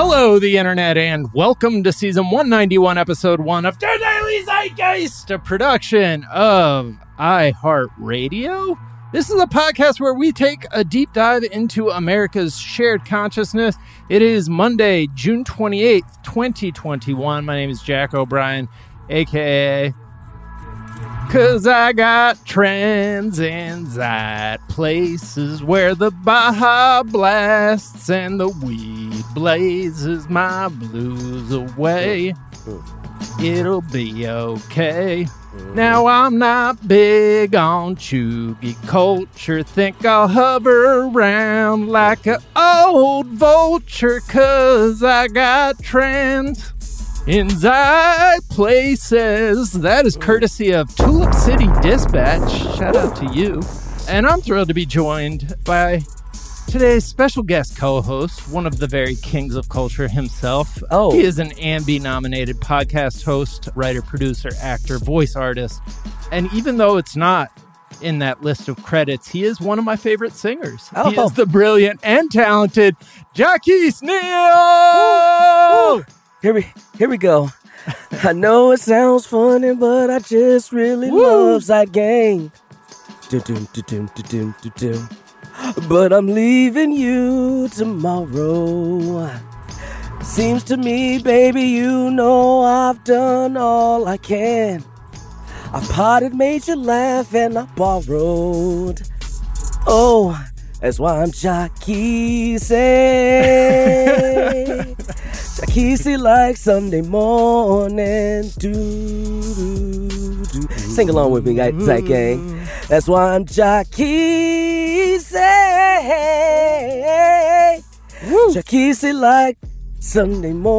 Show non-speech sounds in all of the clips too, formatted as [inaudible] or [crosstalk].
Hello, the internet, and welcome to season 191, episode one of The Daily Zeitgeist, a production of iHeartRadio. This is a podcast where we take a deep dive into America's shared consciousness. It is Monday, June 28th, 2021. My name is Jack O'Brien, aka Cause I got transient places where the Baja blasts and the weed blazes my blues away. It'll be okay. Mm-hmm. Now I'm not big on chuggy culture. Think I'll hover around like a old vulture. Cause I got trans inside places. That is courtesy of Tulip City Dispatch. Shout out to you. And I'm thrilled to be joined by today's special guest co-host, one of the very kings of culture himself. Oh. He is an Ambie nominated podcast host, writer, producer, actor, voice artist. And even though it's not in that list of credits, he is one of my favorite singers. He Oh. is the brilliant and talented Jacquis Neal. Here we here we go. I know it sounds funny, but I just really Woo. love Side Gang. But I'm leaving you tomorrow. Seems to me, baby, you know I've done all I can. I potted, made you laugh, and I borrowed. Oh, that's why I'm say. Jockey like Sunday morning. Do, do, do. Sing along with me, guys, Zach Gang. That's why I'm say. Jockey like Sunday morning.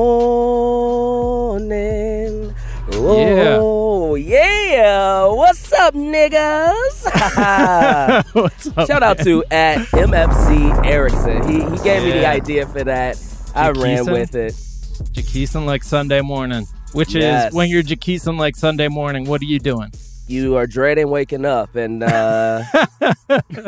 Oh, yeah. What's up, niggas? [laughs] What's up? Shout out man? to at MFC Erickson. He, he gave me the idea for that. I ran with it. Jakeeson like Sunday morning, which Yes. is when you're Jakeeson like Sunday morning, what are you doing? You are dreading waking up and, uh,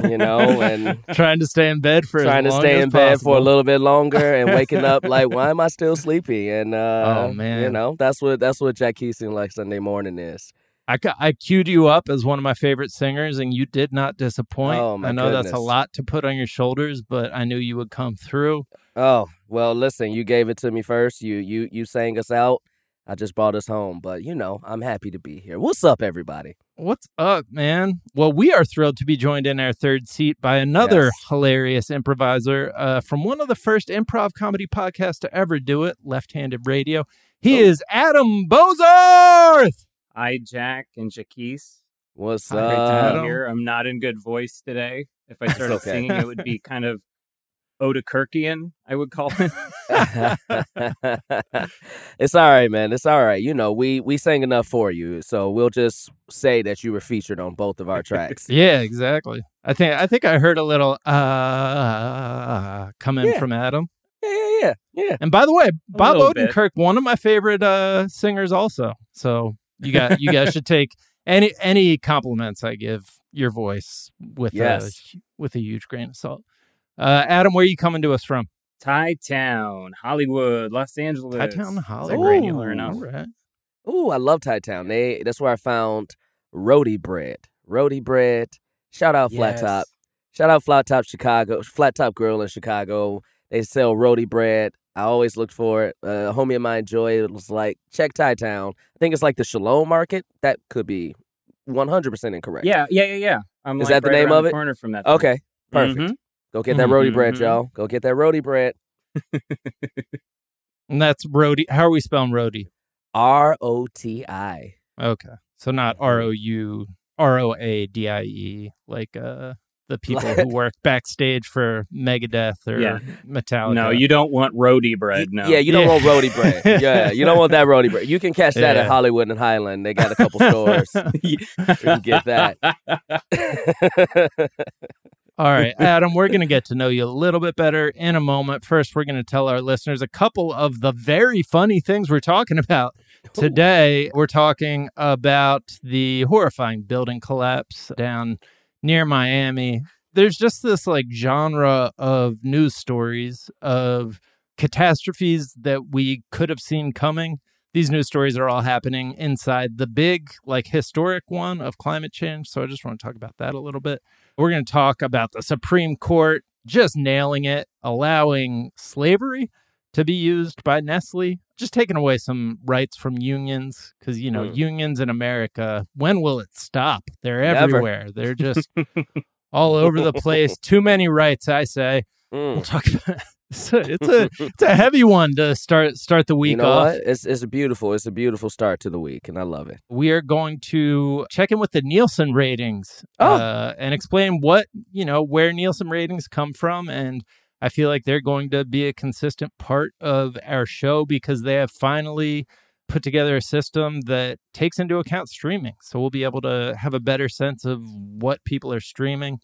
you know, and [laughs] Trying to stay in bed for trying to stay in bed for a little bit longer and [laughs] waking up like, why am I still sleepy? And, uh, Oh, man. you know, that's what, that's what Jack Keesing like Sunday morning is. I, I queued you up as one of my favorite singers, and you did not disappoint. Oh, my I know that's a lot to put on your shoulders, but I knew you would come through. Oh, well, listen, you gave it to me first. You, you, you sang us out. I just brought us home, but you know, I'm happy to be here. What's up, everybody? What's up, man? Well, we are thrilled to be joined in our third seat by another Yes. hilarious improviser uh, from one of the first improv comedy podcasts to ever do it, Left Handed Radio. He Oh. is Adam Bozarth. Hi, Jack and Jacquis. What's Hi, Great to up? Adam. here. I'm not in good voice today. If I started okay. singing, it would be kind of Odenkirkian, I would call it. [laughs] it's all right, man. It's all right. You know, we we sang enough for you, so we'll just say that you were featured on both of our tracks. [laughs] Yeah, exactly. I think I think I heard a little uh coming Yeah. from Adam. yeah, yeah, yeah, yeah. And by the way, Bob little bit. Odenkirk, one of my favorite uh singers also. So you got you guys should take any any compliments I give your voice with Yes. a with a huge grain of salt. Uh Adam, where are you coming to us from? Thai Town, Hollywood, Los Angeles. Hightown, Is that Hollywood. granular enough? All right. Ooh, I love Thai Town. They that's where I found roti bread. Roti bread. Shout out Flat Yes. Top. Shout out Flat Top Chicago. Flat Top Grill in Chicago. They sell roti bread. I always looked for it. Uh, a homie of mine, Joy, was like, check Thai Town. I think it's like the Shalom Market. That could be 100% incorrect. Yeah, yeah, yeah, yeah. I'm Is like that the name of it? Corner from that. Okay. Perfect. Mhm. Go get that roti bread, Mhm. y'all. Go get that roti bread. [laughs] And that's Rody. How are we spelling Rody? R O T I. Okay. So not Mm-hmm. R O U R O A D I E like uh the [laughs] people who work backstage for Megadeth or Yeah. Metallica. No, you don't want rody bread. No. Yeah, you don't Yeah. want roti bread. Yeah, you don't want that roti bread. You can catch that Yeah. at Hollywood and Highland. They got a couple [laughs] stores. You can get that. All right, Adam, we're going to get to know you a little bit better in a moment. First, we're going to tell our listeners a couple of the very funny things we're talking about. Today, we're talking about the horrifying building collapse down near Miami. There's just this like genre of news stories of catastrophes that we could have seen coming. These news stories are all happening inside the big, like historic one of climate change. So I just want to talk about that a little bit. We're going to talk about the Supreme Court just nailing it, allowing slavery to be used by Nestle, just taking away some rights from unions. Because, you know, Mm. unions in America, when will it stop? They're Never. everywhere. They're just [laughs] all over the place. Too many rights, I say. We'll Mm. talk [laughs] about it's a, it's a [laughs] it's a heavy one to start start the week You know off. what? It's it's a beautiful it's a beautiful start to the week, and I love it. We are going to check in with the Nielsen ratings Oh. uh, and explain what you know where Nielsen ratings come from, and I feel like they're going to be a consistent part of our show because they have finally put together a system that takes into account streaming. So we'll be able to have a better sense of what people are streaming.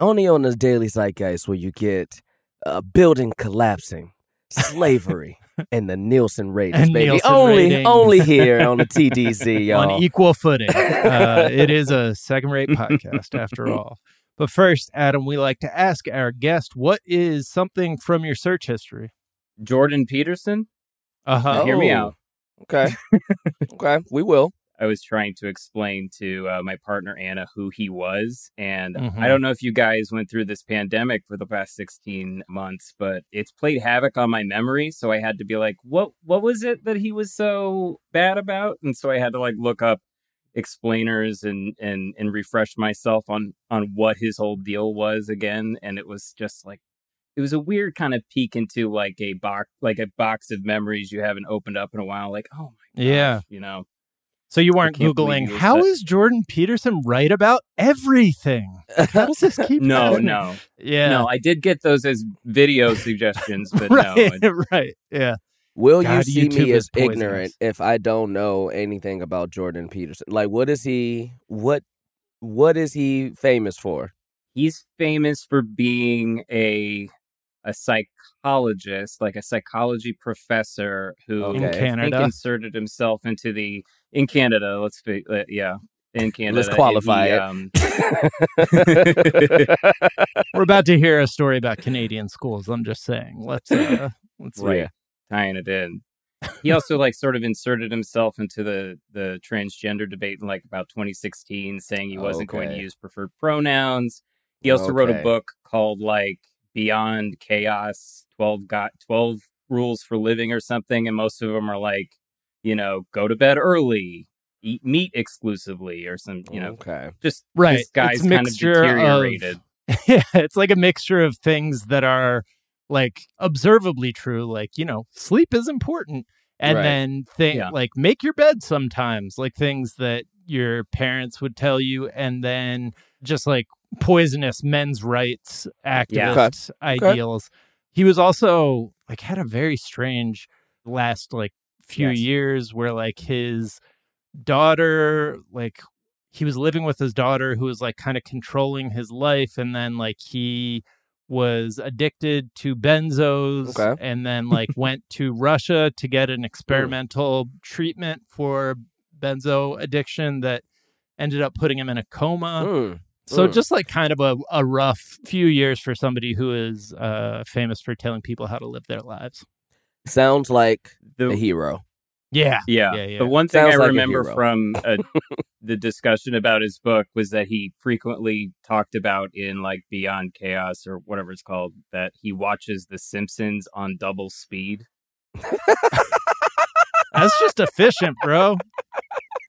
Only on this daily zeitgeist will you get a building collapsing, slavery, [laughs] and the Nielsen ratings, And baby. Nielsen only ratings. only [laughs] here on the TDZ, y'all. on equal footing. Uh, it is a [laughs] second rate podcast after all. But first, Adam, we like to ask our guest what is something from your search history? Jordan Peterson. Uh huh. hear me Oh. out. Okay, okay, we will. I was trying to explain to uh, my partner Anna who he was, and Mhm. I don't know if you guys went through this pandemic for the past sixteen months, but it's played havoc on my memory. So I had to be like, "What? What was it that he was so bad about?" And so I had to like look up explainers and and and refresh myself on on what his whole deal was again, and it was just like. It was a weird kind of peek into like a box, like a box of memories you haven't opened up in a while. Like, oh my gosh, Yeah. you know, So you weren't Googling, he was how that- is Jordan Peterson right about everything? How does this keep no, happening? no, Yeah. No, I did get those as video [laughs] suggestions, but no. right, I- [laughs] right. Yeah. Will you see YouTube me is as ignorant if I don't know anything about Jordan Peterson? Like, what is he? What what is he famous for? He's famous for being a a psychologist, like a psychology professor who Okay. In In I think Canada. [laughs] inserted himself into the in Canada. Let's be, uh, yeah, in Canada. Let's qualify and it. he, um, [laughs] [laughs] We're about to hear a story about Canadian schools. I'm just saying. Let's uh let's right, Yeah. tying it in. he also like sort of inserted himself into the the transgender debate in like about 2016 saying he wasn't going to use preferred pronouns he also wrote a book called like beyond chaos 12 got 12 rules for living or something and most of them are like you know go to bed early eat meat exclusively or some you know okay. just Right. this guy's It's a kind of mixture of- [laughs] yeah, it's like a mixture of things that are like observably true, like, you know, sleep is important. And Right. then think Yeah. like make your bed sometimes, like things that your parents would tell you, and then just like poisonous men's rights activist Okay. ideals. He was also like had a very strange last like few Yes. years where like his daughter like he was living with his daughter who was like kind of controlling his life and then like he was addicted to benzos Okay. and then [laughs] like went to Russia to get an experimental treatment for benzo addiction that ended up putting him in a coma. Mm. So Mm. just like kind of a, a rough few years for somebody who is uh, famous for telling people how to live their lives. Sounds like the, a hero. Yeah. Yeah. Yeah, yeah. The one thing Sounds I like remember hero. from uh, [laughs] the discussion about his book was that he frequently talked about in like Beyond Chaos or whatever it's called that he watches The Simpsons on double speed. [laughs] That's [laughs] just efficient, bro.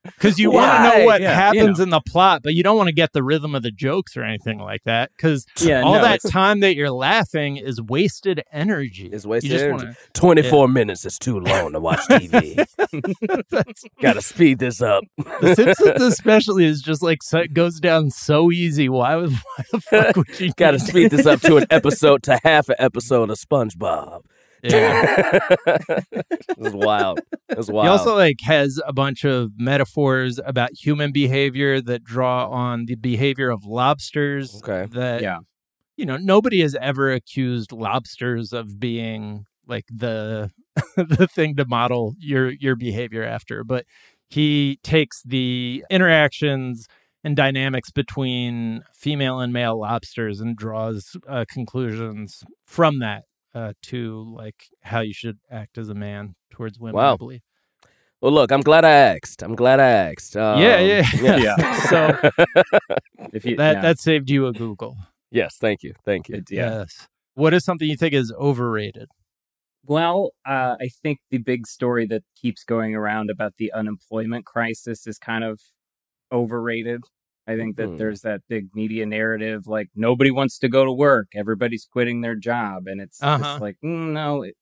Because you want to know what Yeah, happens you in the plot, but you don't want to get the rhythm of the jokes or anything like that. Because Yeah, all no, that it's- time that you're laughing is wasted energy. It's wasted you just energy. wanna- 24 minutes is too long to watch TV. [laughs] That's- Gotta speed this up. the Simpsons, especially, is just like so, it goes down so easy. Why would why the fuck would you? [laughs] Gotta speed this up to an episode, to half an episode of SpongeBob. Yeah. [laughs] It's wild. It's wild. He also like has a bunch of metaphors about human behavior that draw on the behavior of lobsters. Okay. That Yeah. you know nobody has ever accused lobsters of being like the [laughs] the thing to model your your behavior after, but he takes the interactions and dynamics between female and male lobsters and draws uh, conclusions from that uh, to like how you should act as a man towards women. Wow. I believe. Well, look, I'm glad I asked. I'm glad I asked. Um, yeah, [laughs] yeah, Yeah. [laughs] so [laughs] If you, that yeah, that saved you a Google. yes, thank you, thank you. it- yeah. Yes. What is something you think is overrated? Well, uh, I think the big story that keeps going around about the unemployment crisis is kind of overrated. I think that Mhm. there's that big media narrative like nobody wants to go to work, everybody's quitting their job, and it's Uh-huh. just like mm, no, it,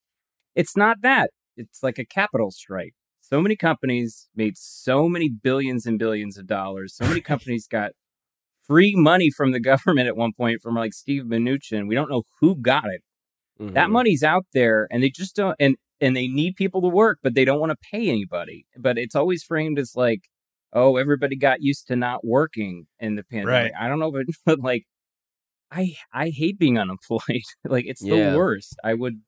it's not that. It's like a capital strike. So many companies made so many billions and billions of dollars. So many [laughs] companies got free money from the [laughs] government at one point from like Steve Mnuchin. We don't know who got it that Mhm. money's out there and they just don't and and they need people to work but they don't want to pay anybody but it's always framed as like oh everybody got used to not working in the pandemic Right. i don't know but, [laughs] but like i i hate being unemployed [laughs] like it's Yeah. the worst i would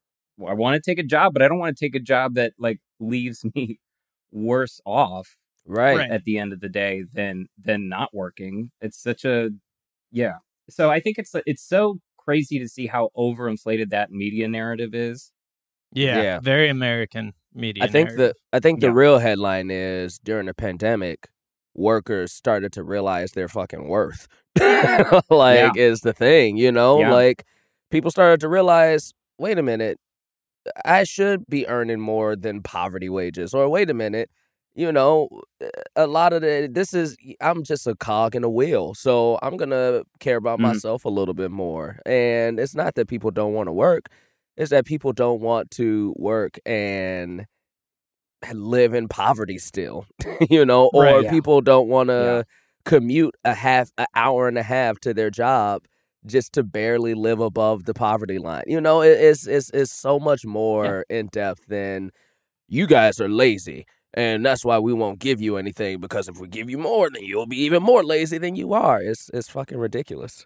i want to take a job but i don't want to take a job that like leaves me [laughs] worse off right. Right. at the end of the day than than not working. It's such a yeah. So I think it's it's so crazy to see how overinflated that media narrative is. Yeah, Yeah. very American media. I think narrative. the I think the real headline is during the pandemic, workers started to realize their fucking worth. [laughs] like is the thing, you know? Yeah. Like people started to realize, wait a minute, I should be earning more than poverty wages. Or wait a minute, you know, a lot of the this is I'm just a cog in a wheel. So I'm gonna care about Mhm. myself a little bit more. And it's not that people don't want to work, it's that people don't want to work and live in poverty still, [laughs] you know, or Right, yeah. people don't want to Yeah. commute a half an hour and a half to their job just to barely live above the poverty line. You know, it, it's it's it's so much more in depth than you guys are lazy. And that's why we won't give you anything because if we give you more, then you'll be even more lazy than you are. It's it's fucking ridiculous.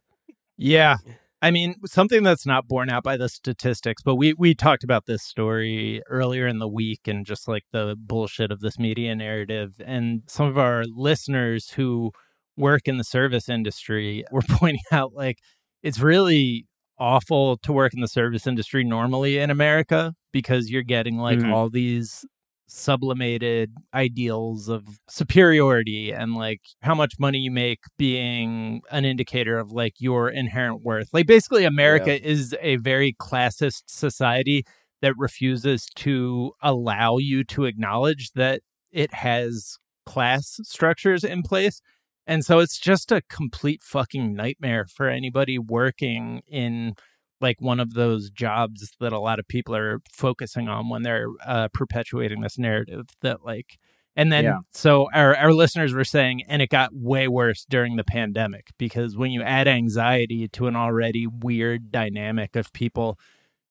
Yeah. I mean, something that's not borne out by the statistics, but we we talked about this story earlier in the week and just like the bullshit of this media narrative. And some of our listeners who work in the service industry [laughs] were pointing out like it's really awful to work in the service industry normally in America because you're getting like Mhm. all these sublimated ideals of superiority and like how much money you make being an indicator of like your inherent worth. Like basically America is a very classist society that refuses to allow you to acknowledge that it has class structures in place. And so it's just a complete fucking nightmare for anybody working in like one of those jobs that a lot of people are focusing on when they're uh, perpetuating this narrative that like and then Yeah. so our our listeners were saying and it got way worse during the pandemic because when you add anxiety to an already weird dynamic of people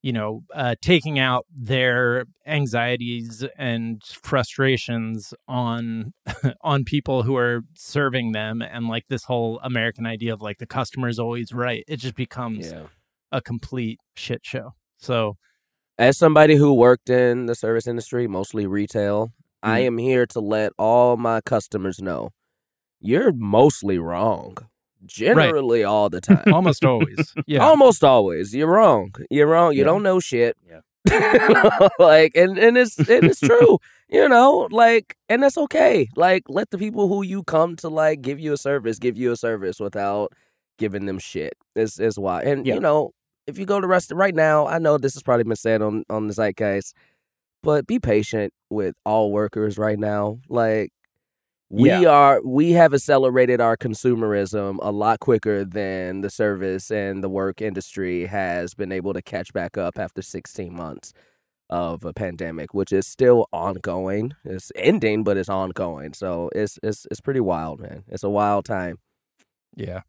you know uh, taking out their anxieties and frustrations on [laughs] on people who are serving them and like this whole american idea of like the customer is always right it just becomes Yeah. A complete shit show. So As somebody who worked in the service industry, mostly retail, I Mhm. am here to let all my customers know you're mostly wrong. Generally, all the [laughs] time. almost always, [laughs] yeah, Almost always. You're wrong. You're wrong. You Yeah. don't know shit. Yeah. [laughs] like and, and it's and it's true. you know, like and that's okay. Like let the people who you come to like give you a service, give you a service without giving them shit. Is is why. And Yeah. you know, if you go to rest right now, I know this has probably been said on on the zeitgeist, but be patient with all workers right now. Like we Yeah. are we have accelerated our consumerism a lot quicker than the service and the work industry has been able to catch back up after 16 months of a pandemic which is still ongoing it's ending but it's ongoing so it's it's it's pretty wild man it's a wild time yeah,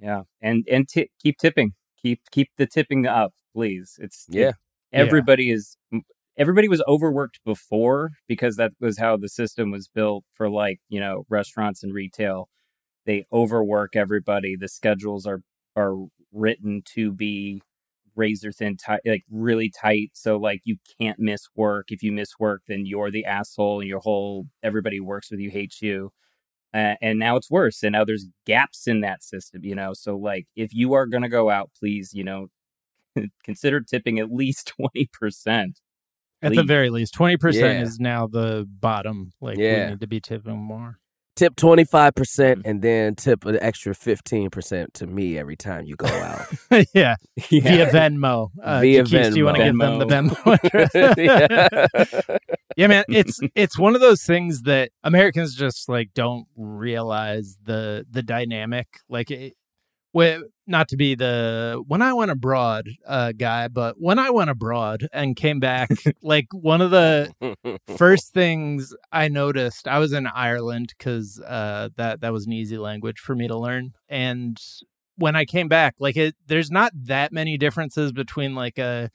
Yeah, and and ti keep tipping. Keep keep the tipping up, please. It's it- Yeah. everybody is everybody was overworked before because that was how the system was built for like you know restaurants and retail. They overwork everybody. The schedules are are written to be razor thin tight like really tight so like you can't miss work if you miss work then you're the asshole and your whole everybody works with you hates you uh, and now it's worse and now there's gaps in that system you know so like if you are going to go out please you know [laughs] consider tipping at least [laughs] 20%. At the very least, twenty percent Yeah. is now the bottom. Like Yeah. we need to be tipping more. Tip 25% and then tip an extra 15% to me every time you go out. [laughs] [laughs] yeah, via Venmo. Uh, Via Venmo. Do you want to give them the Venmo. [laughs] Yeah. yeah, man, it's it's one of those things that Americans just like don't realize the the dynamic. Like, it, not to be the when I went abroad uh, guy, but when I went abroad and came back, [laughs] like one of the [laughs] first things I noticed, I was in Ireland because uh, that that was an easy language for me to learn, and when I came back, like it, there's not that many differences between like a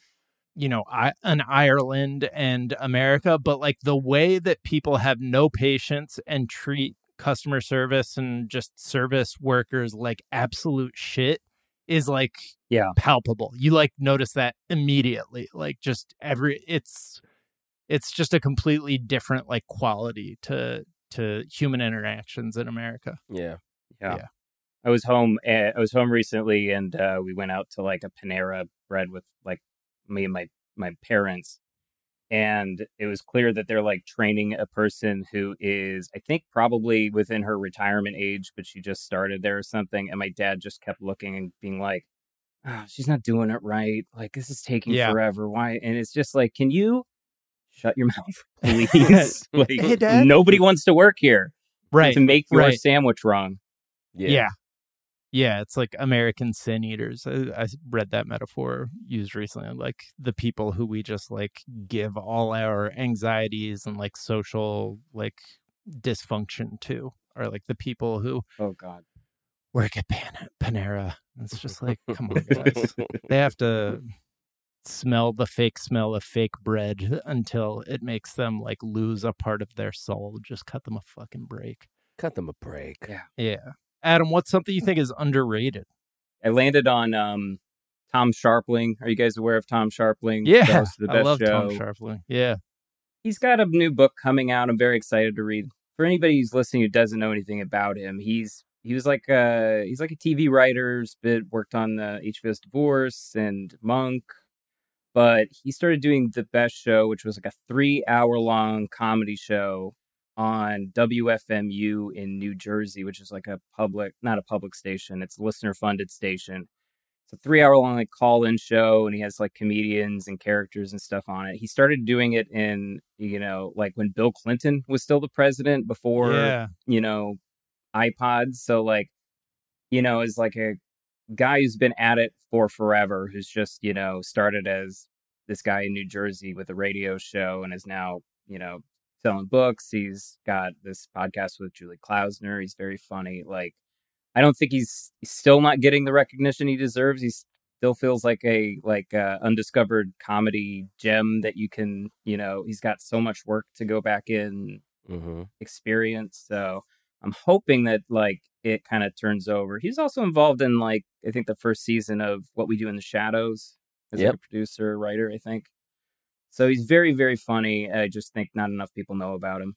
you know I, an Ireland and America, but like the way that people have no patience and treat customer service and just service workers like absolute shit is like Yeah. palpable. You like notice that immediately. Like just every it's it's just a completely different like quality to to human interactions in America. yeah. Yeah. Yeah. I was home. Uh, I was home recently, and uh, we went out to like a Panera Bread with like me and my my parents, and it was clear that they're like training a person who is, I think, probably within her retirement age, but she just started there or something. And my dad just kept looking and being like, oh, "She's not doing it right. Like this is taking Yeah. forever. Why?" And it's just like, can you shut your [laughs] mouth, [laughs] please? like Hey, Dad. nobody wants to work here Right. to make your right. sandwich wrong. Yeah. yeah. It's like American sin eaters. Uh, I, I read that metaphor used recently. Like the people who we just like give all our anxieties and like social like dysfunction to are like the people who Oh God. work at Pan- Panera. It's just like, [laughs] come on, guys. they have to smell the fake smell of fake bread until it makes them like lose a part of their soul. Just cut them a fucking break. Cut them a break. Yeah. Yeah. Adam, what's something you think is underrated? I landed on um Tom Scharpling. Are you guys aware of Tom Scharpling? Yeah. host of the I best love show. Tom Scharpling. Yeah. He's got a new book coming out. I'm very excited to read. For anybody who's listening who doesn't know anything about him, he's he was like a he's like a TV writer, bit worked on the HBO's Divorce and Monk, but he started doing the best show, which was like a three hour long comedy show on WFMU in New Jersey, which is like a public, not a public station. It's a listener funded station. It's a three hour long like call in show, and he has like comedians and characters and stuff on it. He started doing it in, you know, like when Bill Clinton was still the president before, yeah. you know, iPods. So like, you know, is like a guy who's been at it for forever, who's just, you know, started as this guy in New Jersey with a radio show and is now, you know, selling books. He's got this podcast with Julie Klausner. He's very funny. Like, I don't think he's, he's still not getting the recognition he deserves. He still feels like a like uh, undiscovered comedy gem that you can, you know, he's got so much work to go back in Mm-hmm. experience. So I'm hoping that like it kind of turns over. He's also involved in like I think the first season of What We Do in the Shadows as like, a producer, writer, I think. So he's very, very funny. I just think not enough people know about him.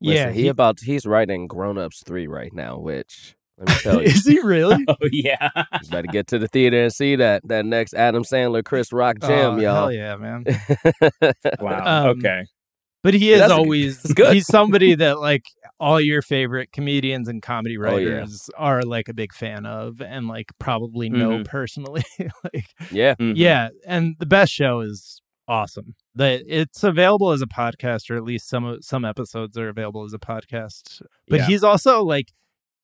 Yeah. he, about he's writing Grown Ups three right now, which let me tell [laughs] you, is he really? [laughs] Oh yeah. you better get to the theater and see that that next Adam Sandler Chris Rock oh, y'all. Hell yeah, man. [laughs] wow. Um, okay. But he is That's always that's good. he's somebody that like all your favorite comedians and comedy Oh, yeah. writers are like a big fan of and like probably know Mhm. personally. like yeah, Mhm. yeah, and the best show is awesome. That it's available as a podcast, or at least some some episodes are available as a podcast. But Yeah. he's also like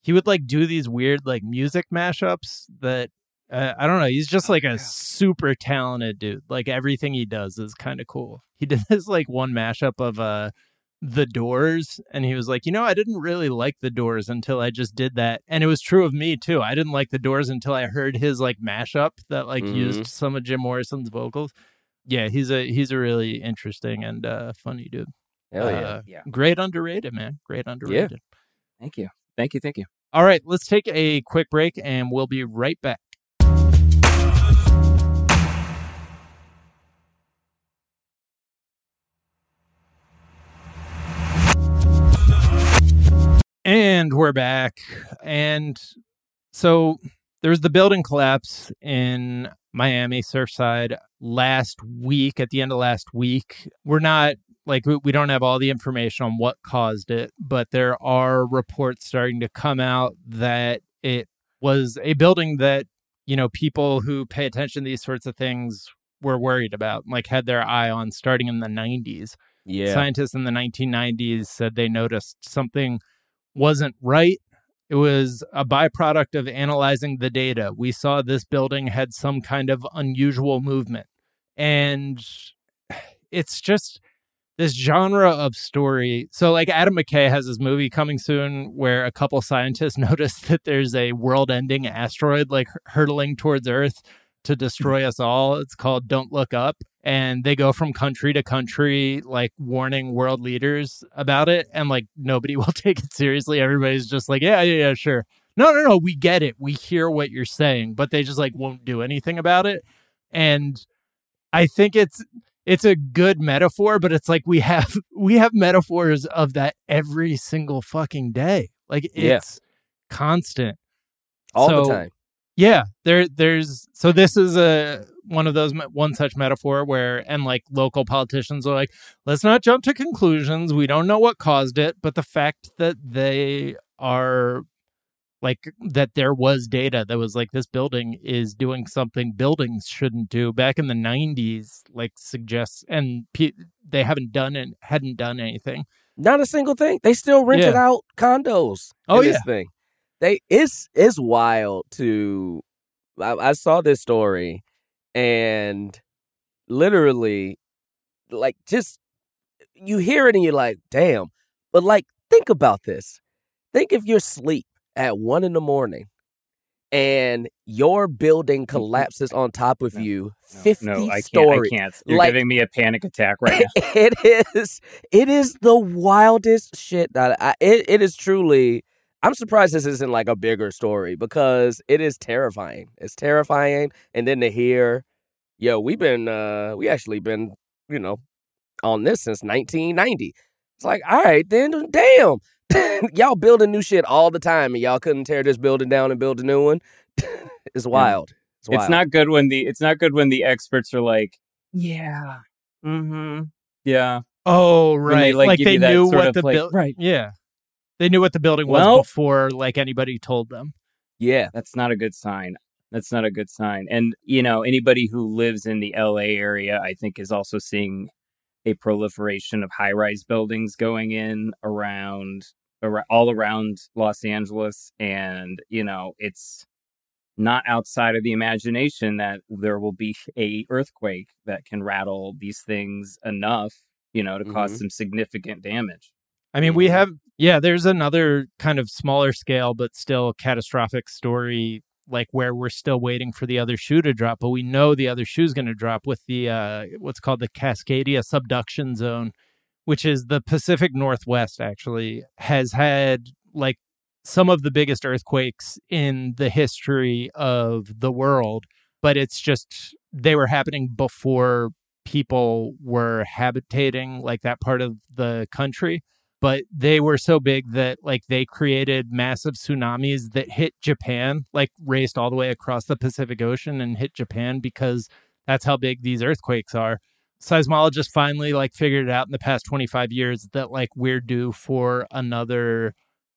he would like do these weird like music mashups that uh, I don't know. He's just Oh, like a yeah. super talented dude. Like everything he does is kind of cool. He [laughs] did this like one mashup of uh the Doors, and he was like, you know, I didn't really like the Doors until I just did that, and it was true of me too. I didn't like the Doors until I heard his like mashup that like Mhm. used some of Jim Morrison's vocals. Yeah, he's a he's a really interesting and uh funny dude. hell yeah. Uh, Yeah. Great underrated, man. Great underrated. Yeah. Thank you. Thank you. Thank you. All right, let's take a quick break and we'll be right back. And we're back. And so there was the building collapse in Miami, Surfside, last week, at the end of last week. We're not like we, we don't have all the information on what caused it, but there are reports starting to come out that it was a building that, you know, people who pay attention to these sorts of things were worried about, like had their eye on starting in the 90s. Yeah. Scientists in the 1990s said they noticed something wasn't right. It was a byproduct of analyzing the data. We saw this building had some kind of unusual movement. And it's just this genre of story. So, like Adam McKay has this movie coming soon where a couple scientists [laughs] notice that there's a world ending asteroid like hurtling towards Earth to destroy us all. It's called Don't Look Up. And they go from country to country, like warning world leaders about it. And like nobody [laughs] will take it seriously. Everybody's just like, yeah, yeah, yeah, sure. No, no, no. We get it. We hear what you're saying, but they just like won't do anything about it. And I think it's it's a good metaphor, but it's like we have [laughs] we have metaphors of that every single fucking day. Like it's Yeah. constant. All the time. Yeah, there there's so this is a one of those one such metaphor where and like local politicians are like let's not jump to conclusions. We don't know what caused it, but the fact that they are like that there was data that was like this building is doing something buildings shouldn't do back in the 90s like suggests and pe- they haven't done it hadn't done anything Not a single thing. They still rented Yeah. out condos. Oh, yeah. thing. They it's it's wild to. I, I saw this story, and literally, like, just you hear it and you're like, "Damn!" But like, think about this. Think if you're asleep at one in the morning, and your building mm, mm. collapses on top of No, you, No, fifty no, I can't. stories. I can't. You're Like- giving me a panic attack [laughs] right now. it is it is the wildest shit that I it, it is truly I'm surprised this isn't like a bigger story because it is terrifying. It's terrifying and then to hear yo, we've been uh we actually been, you know, on this since 1990. It's like, all right, then damn. [laughs] y'all building new shit all the time and y'all couldn't tear this building down and build a new one. [laughs] it's wild. It's wild. It's not good when the it's not good when the experts are like, yeah, mm-hmm, yeah, oh right they, like, like they knew what the like- building right. yeah they knew what the building was Well- before like anybody told them yeah. that's not a good sign. That's not a good sign. And you know, anybody who lives in the LA area, I think, is also seeing a proliferation of high-rise buildings going in around, ar- all around Los Angeles, and you know, it's not outside of the imagination that there will be a earthquake that can rattle these things enough, you know, to cause Mhm. some significant damage. I mean, we have, yeah, there's another kind of smaller scale, but still catastrophic story, like where we're still waiting for the other shoe to drop, but we know the other shoe's going to drop with the, uh, what's called the Cascadia subduction zone, which is the Pacific Northwest, actually, has had like some of the biggest earthquakes in the history of the world, but it's just, they were happening before people were habitating like that part of the country but they were so big that like they created massive tsunamis that hit Japan, like raced all the way across the Pacific Ocean and hit Japan because that's how big these earthquakes are. Seismologists finally like figured it out in the past 25 years that like we're due for another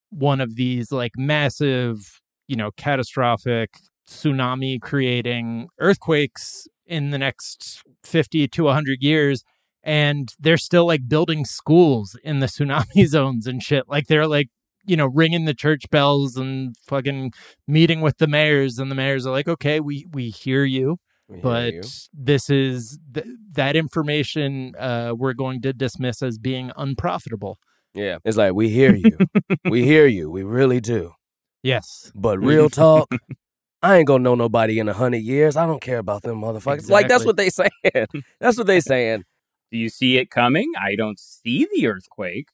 one of these like massive, you know, catastrophic tsunami creating earthquakes in the next 50 to 100 years and they're still like building schools in the tsunami [laughs] zones and shit. Like they're like, you know, ringing the church bells and fucking meeting with the mayors, and the mayors are like, okay, we we hear you, We hear but you. this is th- that information uh, we're going to dismiss as being unprofitable. Yeah. It's like we hear you. we [laughs] hear you. We really do. Yes, But real [laughs] talk, I ain't gonna know nobody in a hundred years. I don't care about them motherfuckers. Like that's what they saying. that's what they saying. Do you see it coming? I don't see the earthquake.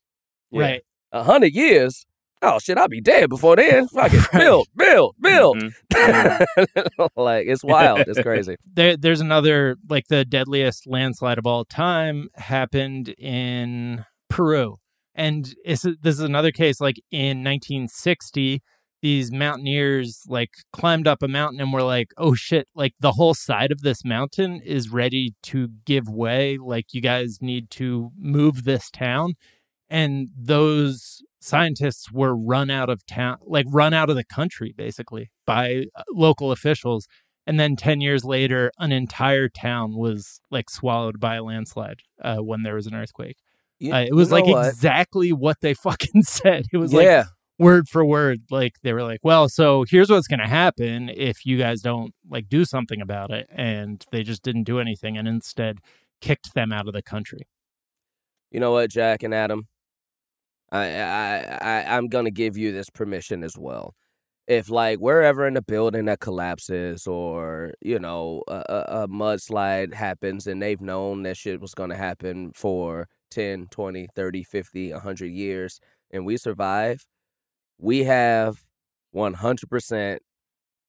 Yeah. right. A hundred years. Oh shit, I'll be dead before then. Fuck it. [laughs] Right. Build, build, build. Mhm. [laughs] like it's wild. It's crazy. [laughs] there, there's another like the deadliest landslide of all time happened in Peru, and it's, this is another case. Like in 1960, the these mountaineers like climbed up a mountain and were like, "Oh shit, like the whole side of this mountain is ready to give way. Like you guys need to move this town." And those scientists were run out of town, like run out of the country basically by uh, local officials. And then 10 years later, an entire town was like swallowed by a landslide uh, when there was an earthquake. You- Uh, it was like what? exactly what they [laughs] fucking said. It was like yeah. Word for word. Like they were like, well, so here's what's going to happen if you guys don't like do something about it. And they just didn't do anything and instead kicked them out of the country. You know what, Jack and Adam? I I I I'm gonna give you this permission as well. If like wherever in the building that collapses or you know a, a, mudslide happens and they've known that shit was gonna happen for 10, 20, 30, 50, 100 years and we survive, we have 100%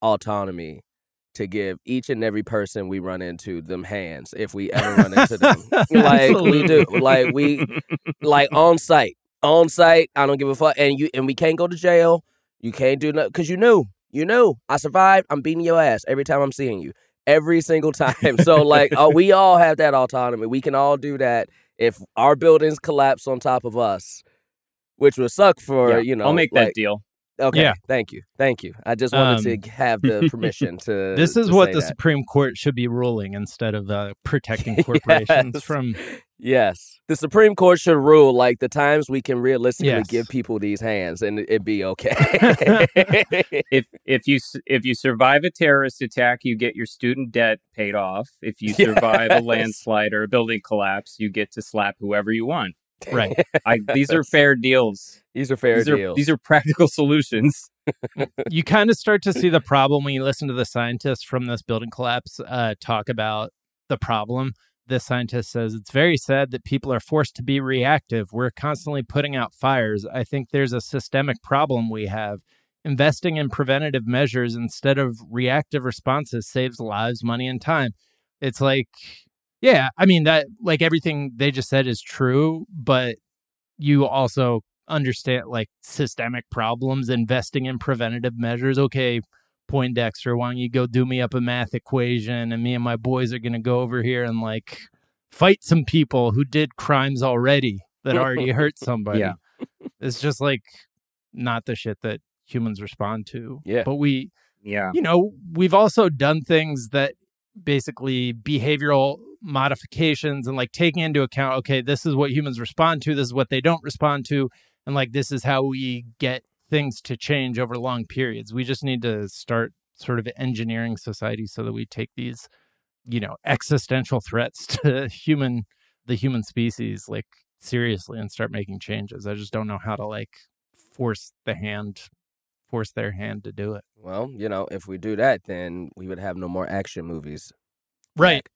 autonomy to give each and every person we run into them hands if we ever run into them. [laughs] like we do. Like we like on site. On site. I don't give a fuck. And you and we can't go to jail. You can't do nothing because you knew. You knew. I survived. I'm beating your ass every time I'm seeing you. Every single time. So like oh, we all have that autonomy. We can all do that if our buildings collapse on top of us. Which would suck for, Yeah, you know. I'll make like, that deal. Okay. Yeah. Thank you. Thank you. I just wanted Um, to have the [laughs] permission to. this is to what say the that. Supreme Court should be ruling instead of uh, protecting [laughs] corporations Yes. from. Yes, the Supreme Court should rule like the times we can realistically Yes. give people these hands and it'd be okay. [laughs] If if you if you survive a terrorist attack, you get your student debt paid off. If you survive Yes. a landslide or a building collapse, you get to slap whoever you want. Right. [laughs] I, these are fair deals. these are fair these are deals. these are practical solutions. [laughs] you kind of start to see the problem when you listen to the scientists from this building collapse uh, talk about the problem. This scientist says it's very sad that people are forced to be reactive. We're constantly putting out fires. I think there's a systemic problem we have. Investing in preventative measures instead of reactive responses saves lives, money, and time. It's like, yeah, I mean, that, like everything they just said is true, but you also understand like systemic problems, investing in preventative measures. Okay, Poindexter, why don't you go do me up a math equation and me and my boys are going to go over here and like fight some people who did crimes already that already [laughs] hurt somebody. Yeah. It's just like not the shit that humans respond to. Yeah. But we, Yeah. you know, we've also done things that basically behavioral modifications and like taking into account, okay, this is what humans respond to, this is what they don't respond to, and like this is how we get things to change over long periods. We just need to start sort of engineering society so that we take these, you know, existential threats [laughs] to human the human species like seriously and start making changes. I just don't know how to like force the hand force their hand to do it. well, you know, if we do that, then we would have no more action movies. Right.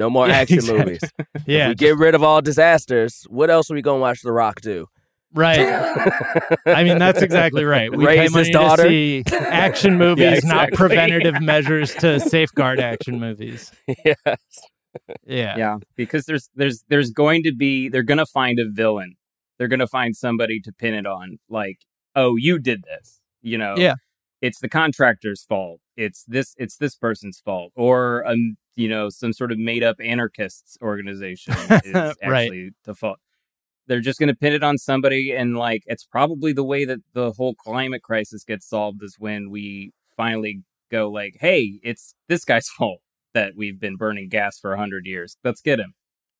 No more Yeah, [laughs] action exactly. movies. [laughs] If Yeah. we get rid of all disasters, what else are we gonna watch The Rock do? Right. [laughs] I mean, that's exactly right. We pay Raise money his daughter. to see action movies, not exactly. preventative measures to safeguard action movies. yes. Yeah. Yeah, because there's there's there's going to be they're going to find a villain. They're going to find somebody to pin it on like, "Oh, you did this." You know. Yeah. It's the contractor's fault. It's this it's this person's fault or um you know, some sort of made up anarchists organization [laughs] is Right. actually the fault. They're just going to pin it on somebody and like it's probably the way that the whole climate crisis gets solved is when we finally go like, "Hey, it's this guy's [laughs] fault." That we've been burning gas for a hundred years. Let's get him.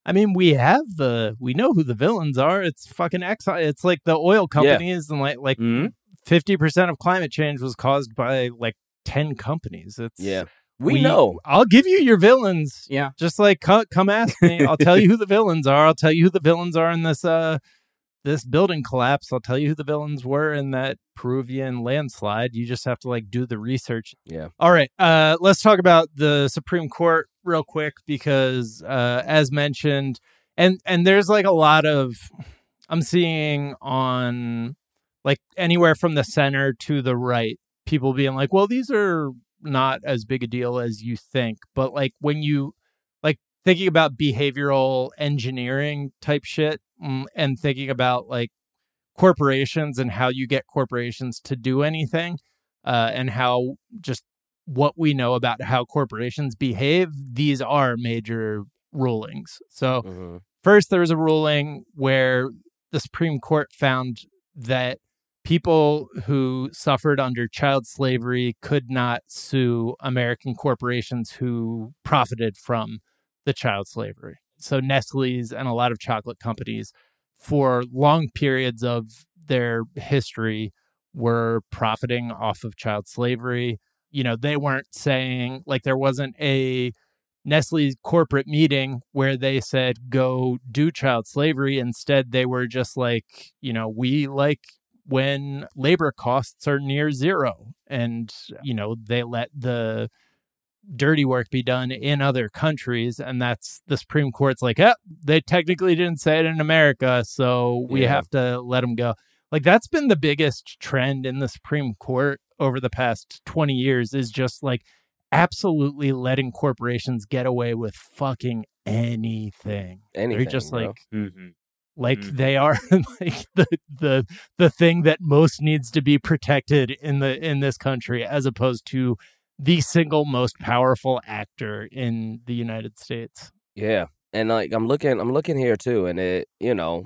I mean, we have the we know who the villains are. It's fucking Exxon. It's like the oil companies and like like Mm-hmm. 50% of climate change was caused by like 10 companies. It's Yeah. We, know. I'll give you your villains. Yeah. Just like come, come ask me. I'll tell you who the villains are. I'll tell you who the villains are in this uh this building collapse. I'll tell you who the villains were in that Peruvian landslide. You just have to like do the research. Yeah. All right. Uh let's talk about the Supreme Court real quick because uh as mentioned and and there's like a lot of I'm seeing on like anywhere from the center to the right people being like, "Well, these are not as big a deal as you think." But like when you like thinking about behavioral engineering type shit mm, and thinking about like corporations and how you get corporations to do anything, uh, and how just what we know about how corporations behave, these are major rulings. So, Mhm. first, there was a ruling where the Supreme Court found that people who suffered under child slavery could not sue American corporations who profited from the child slavery. So, Nestle's and a lot of chocolate companies, for long periods of their history, were profiting off of child slavery. You know, they weren't saying, like, there wasn't a Nestle's corporate meeting where they said, go do child slavery. Instead, they were just like, you know, we like when labor costs are near zero. And, you know, they let the dirty work be done in other countries. And that's the Supreme Court's like, oh, they technically didn't say it in America. So we Yeah. have to let them go. Like, that's been the biggest trend in the Supreme Court over the past 20 years is just like absolutely letting corporations get away with fucking anything. Anything, They're just bro. like, Mm-hmm. Like Mhm. they are [laughs] like the the the thing that most needs to be protected in the in this country as opposed to the single most powerful actor in the United States. Yeah, and like I'm looking, I'm looking here too, and it, you know,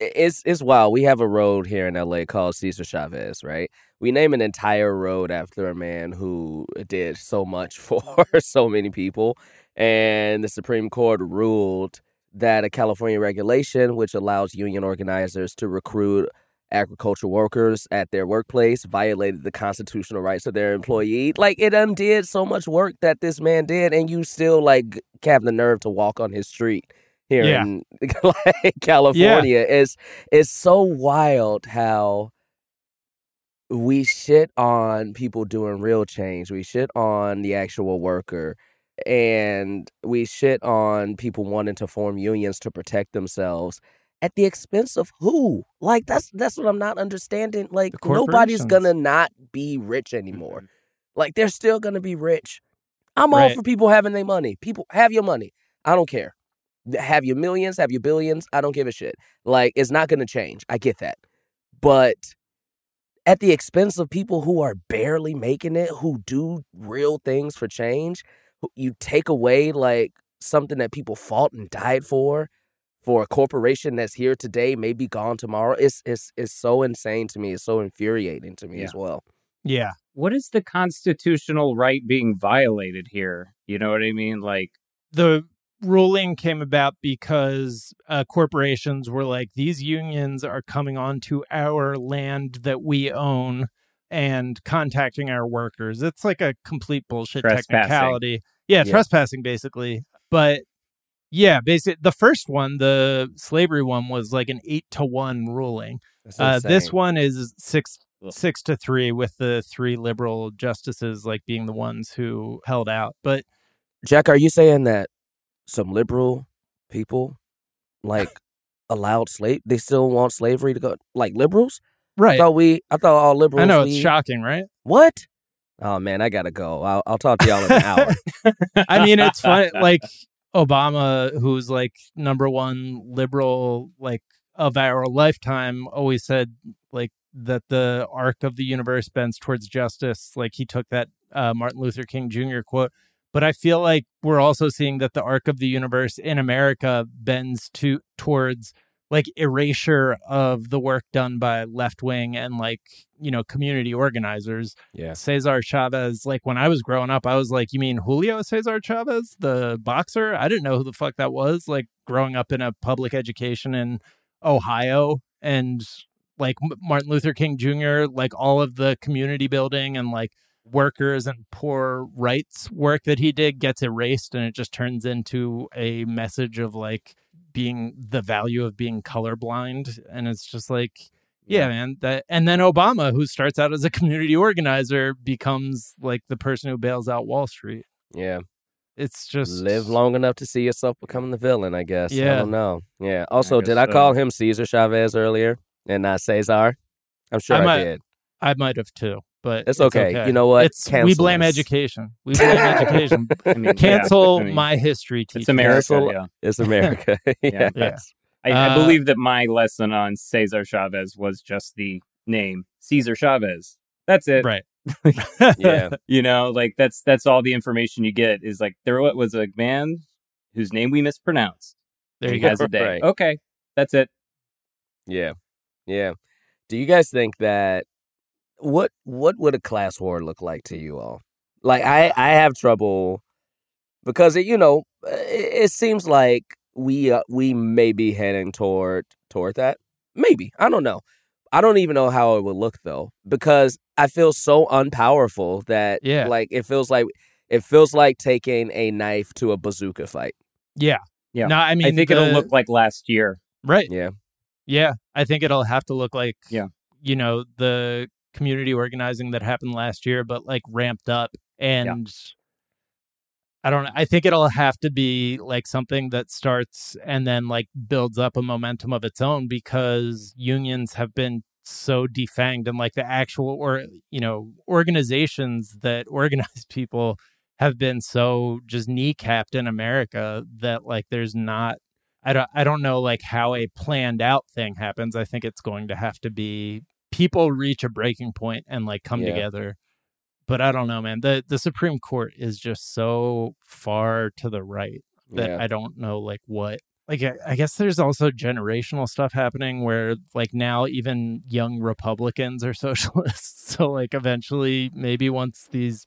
it's it's wild. We have a road here in LA called Cesar Chavez, right? We name an entire road after a man who did so much [laughs] for so many people, and the Supreme Court ruled that a California regulation which allows union organizers to recruit agricultural workers at their workplace violated the constitutional rights of their employee. Like it undid so much work that this man did, and you still like have the nerve to walk on his street here Yeah. in [laughs] like, California. It's it's so wild how we shit on people doing real change. We shit on the actual worker. And we shit on people wanting to form unions to protect themselves at the expense of who? Like that's that's what I'm not understanding. Like nobody's gonna not be rich anymore. Like they're still gonna be rich. I'm all for people having their money. People have your money. I don't care. Have your millions, have your billions. I don't give a shit. Like it's not gonna change. I get that. But at the expense of people who are barely making it, who do real things for change, you take away like something that people fought and died for for a corporation that's here today may be gone tomorrow. It's it's it's so insane to me. It's so infuriating to me Yeah. as well. Yeah. What is the constitutional right being violated here? You know what I mean? Like, The ruling came about because uh, corporations were like, these unions are coming onto our land that we own and contacting our workers. It's like a complete bullshit technicality. Yeah, Yeah. trespassing basically. But yeah, basically the first one, the slavery one, was like an eight to one ruling. Uh, this one is six six to three, with the three liberal justices like being the ones who held out. But Jack, are you saying that some liberal people like [laughs] allowed slave they still want slavery to go like liberals? I right, thought we I thought all liberals I know it's we- shocking, right? What? Oh man, I gotta go. I'll, I'll talk to y'all in an hour. [laughs] I mean, it's [laughs] fun. Like Obama, who's like number one liberal, like of our lifetime, always said like that the arc of the universe bends towards justice. Like he took that uh, Martin Luther King Jr. quote. But I feel like we're also seeing that the arc of the universe in America bends to towards like erasure of the work done by left wing and like you know community organizers yeah. Cesar Chavez, like when I was growing up, I was like, you mean Julio Cesar Chavez, the boxer? I didn't know who the fuck that was. Like growing up in a public education in Ohio and like Martin Luther King Jr., like all of the community building and like workers and poor rights work that he did gets erased and it just turns into a message of like being the value of being colorblind. And it's just like, yeah, man. That and then Obama, who starts out as a [laughs] community organizer, becomes like the person who bails out Wall Street. Yeah. It's just Live long enough to see yourself becoming the villain, I guess. yeah I don't know. Yeah. Also, guess did I so. call him Caesar Chavez earlier and not Cesar? I'm sure I I, might- did. I might have too, but It's okay. You know what? It's we blame us. education. We blame [laughs] education. I mean, yeah, Cancel I mean, my history teacher. It's America. Cancel- Yeah. It's [laughs] America. Yeah. [laughs] yes. I, I Uh, believe that my lesson on Cesar Chavez was just the name Cesar Chavez. That's it. Right. Yeah. you know, like that's that's all the information you get is like there was a man whose name we mispronounced. there you he go. has a day. Right. Okay, that's it. Yeah. Yeah. Do you guys think that what what would a class war look like to you all? Like I I have trouble because it, you know, it, it seems like we uh, we may be heading toward toward that. Maybe. I don't know. I don't even know how it would look though because I feel so unpowerful that Yeah. like it feels like it feels like taking a knife to a bazooka fight. Yeah. Yeah. No, I mean, I think the- it'll look like last year. right. Yeah. Yeah, I think it'll have to look like Yeah. you know, the community organizing that happened last year, but like ramped up. And I don't. I think it'll have to be like something that starts and then like builds up a momentum of its own because unions have been so defanged and like the actual or you know organizations that [laughs] organize people have been so just kneecapped in America that like there's not I don't I don't know like how a planned out thing happens. I think it's going to have to be people reach a breaking point and like come Yeah. together. But I don't know, man. The the Supreme Court is just so far to the right that Yeah. I don't know like what like I, I guess there's also generational stuff happening where like now even young Republicans are [laughs] socialists. So like eventually maybe once these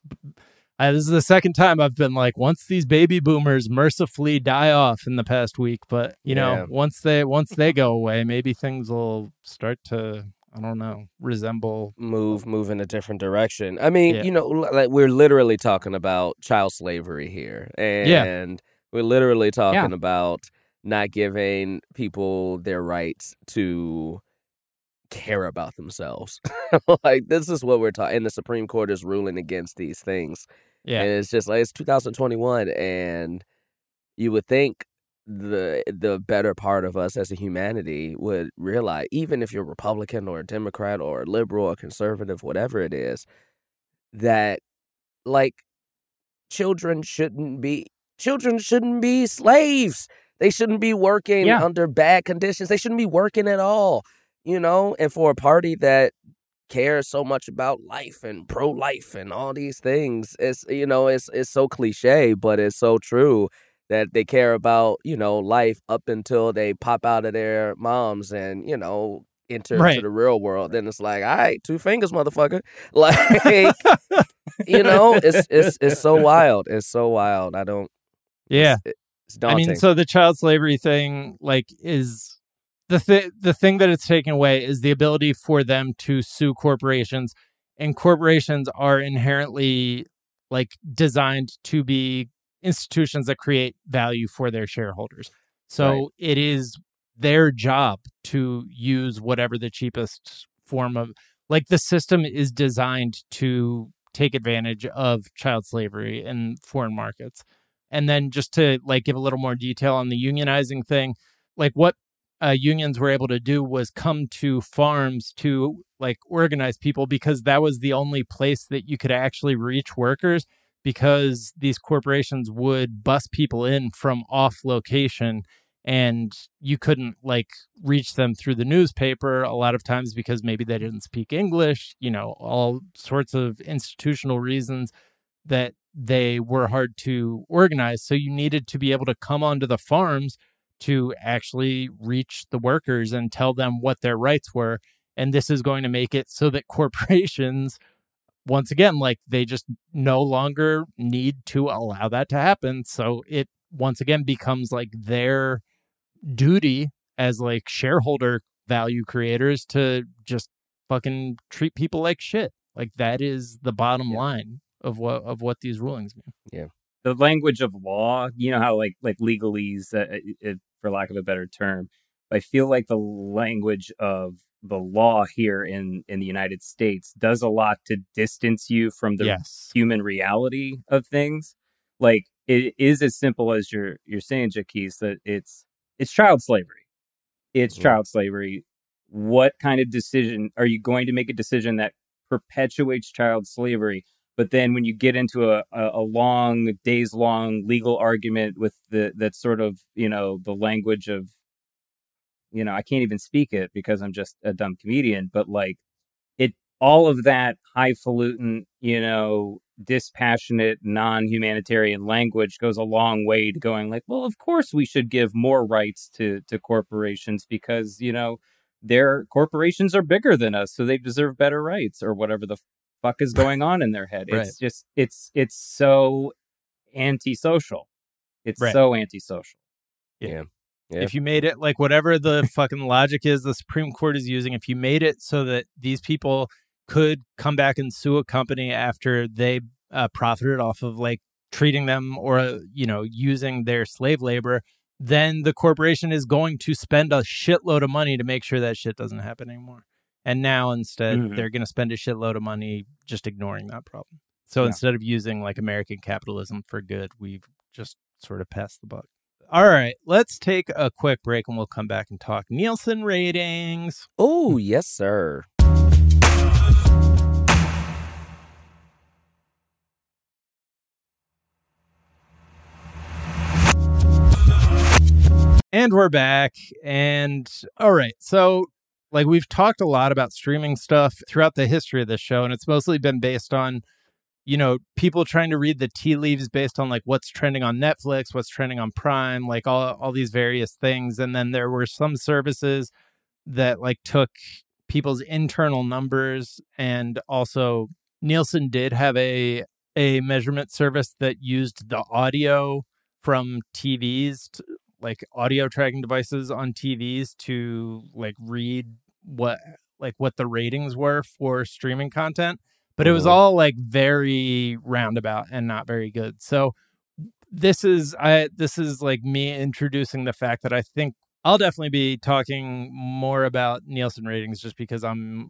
uh, this is the second time I've been like once these baby boomers mercifully die off in the past week, but you know, Yeah. once they once they go away, maybe things will start to I don't know, resemble move move in a different direction. I mean, Yeah. you know, like we're literally talking about child slavery here, and we're literally talking about not giving people their rights to care about themselves. [laughs] like this is what we're talking. And the Supreme Court is ruling against these things, yeah. and it's just like it's 2021, and you would think the the better part of us as a humanity would realize even if you're Republican or a Democrat or a liberal or conservative whatever it is that like children shouldn't be children shouldn't be slaves. They shouldn't be working Yeah. under bad conditions. They shouldn't be working at all you know? And for a party that cares so much about life and pro life and all these things it's you know it's it's so cliche but it's so true that they care about you know life up until they pop out of their moms and you know enter Right. into the real world then it's like all right two fingers motherfucker [laughs] [laughs] like you know it's it's it's so wild it's so wild i don't yeah. it's, it's I mean, so the child slavery thing, like, is the th- the thing that it's taken away is the ability for them to sue corporations, and corporations are inherently like designed to be institutions that create value for their shareholders. So Right. it is their job to use whatever the cheapest form of like the system is designed to take advantage of child slavery in foreign markets. And then just to like give a little more detail on the unionizing thing, like what uh, unions were able to do was come to farms to like organize people because that was the only place that you could actually reach workers because these corporations would bus people in from off location and you couldn't like reach them through the newspaper a lot of times because maybe they didn't speak english you know all sorts of institutional reasons that they were hard to organize. So you needed to be able to come onto the farms to actually reach the workers and tell them what their rights were. And this is going to make it so that [laughs] corporations once again like they just no longer need to allow that to happen so it once again becomes like their duty as like shareholder value creators to just fucking treat people like shit like that is the bottom Yeah. line of what of what these rulings mean Yeah. the language of law you know how like like legalese uh, it, it, for lack of a better term i feel like the language of the law here in in the united states does a lot to distance you from the yes. human reality of things. Like it is as simple as you're you're saying Jacquis, that it's it's child slavery. It's Mhm. child slavery. What kind of decision are you going to make a decision that perpetuates child slavery? But then when you get into a, a, a long days long legal argument with the that sort of you know the language of you know i can't even speak it because i'm just a dumb comedian but like it all of that highfalutin, you know, dispassionate, non humanitarian language goes a long way to going like, well, of course we should give more rights to to corporations because, you know, their corporations are bigger than us, so they deserve better rights or whatever the fuck is [laughs] going on in their head. Right. It's just it's it's so antisocial. It's Right. so antisocial. Yeah. If you made it like whatever the [laughs] fucking logic is the Supreme Court is using, if you made it so that these people could come back and sue a company after they uh, profited off of like treating them or uh, you know using their slave labor, then the corporation is going to spend a shitload of money to make sure that shit doesn't happen anymore. And now instead, Mhm. they're going to spend a shitload of money just ignoring that problem. So Yeah. instead of using like American capitalism for good, we've just sort of passed the buck. All right, let's take a quick break and we'll come back and talk Nielsen ratings. Oh, yes, sir. And we're back. And all right, so like we've talked a lot about streaming stuff throughout the history of this show, and it's mostly been based on, you know, people trying to read the tea leaves based on like what's trending on Netflix, what's trending on Prime, like all all these various things. And then there were some services that like took people's internal numbers and also Nielsen did have a a measurement service that used the audio from TVs to, like audio tracking devices on TVs to like read what like what the ratings were for streaming content but it was all like very roundabout and not very good so this is i this is like me introducing the fact that i think i'll definitely be talking more about nielsen ratings just because i'm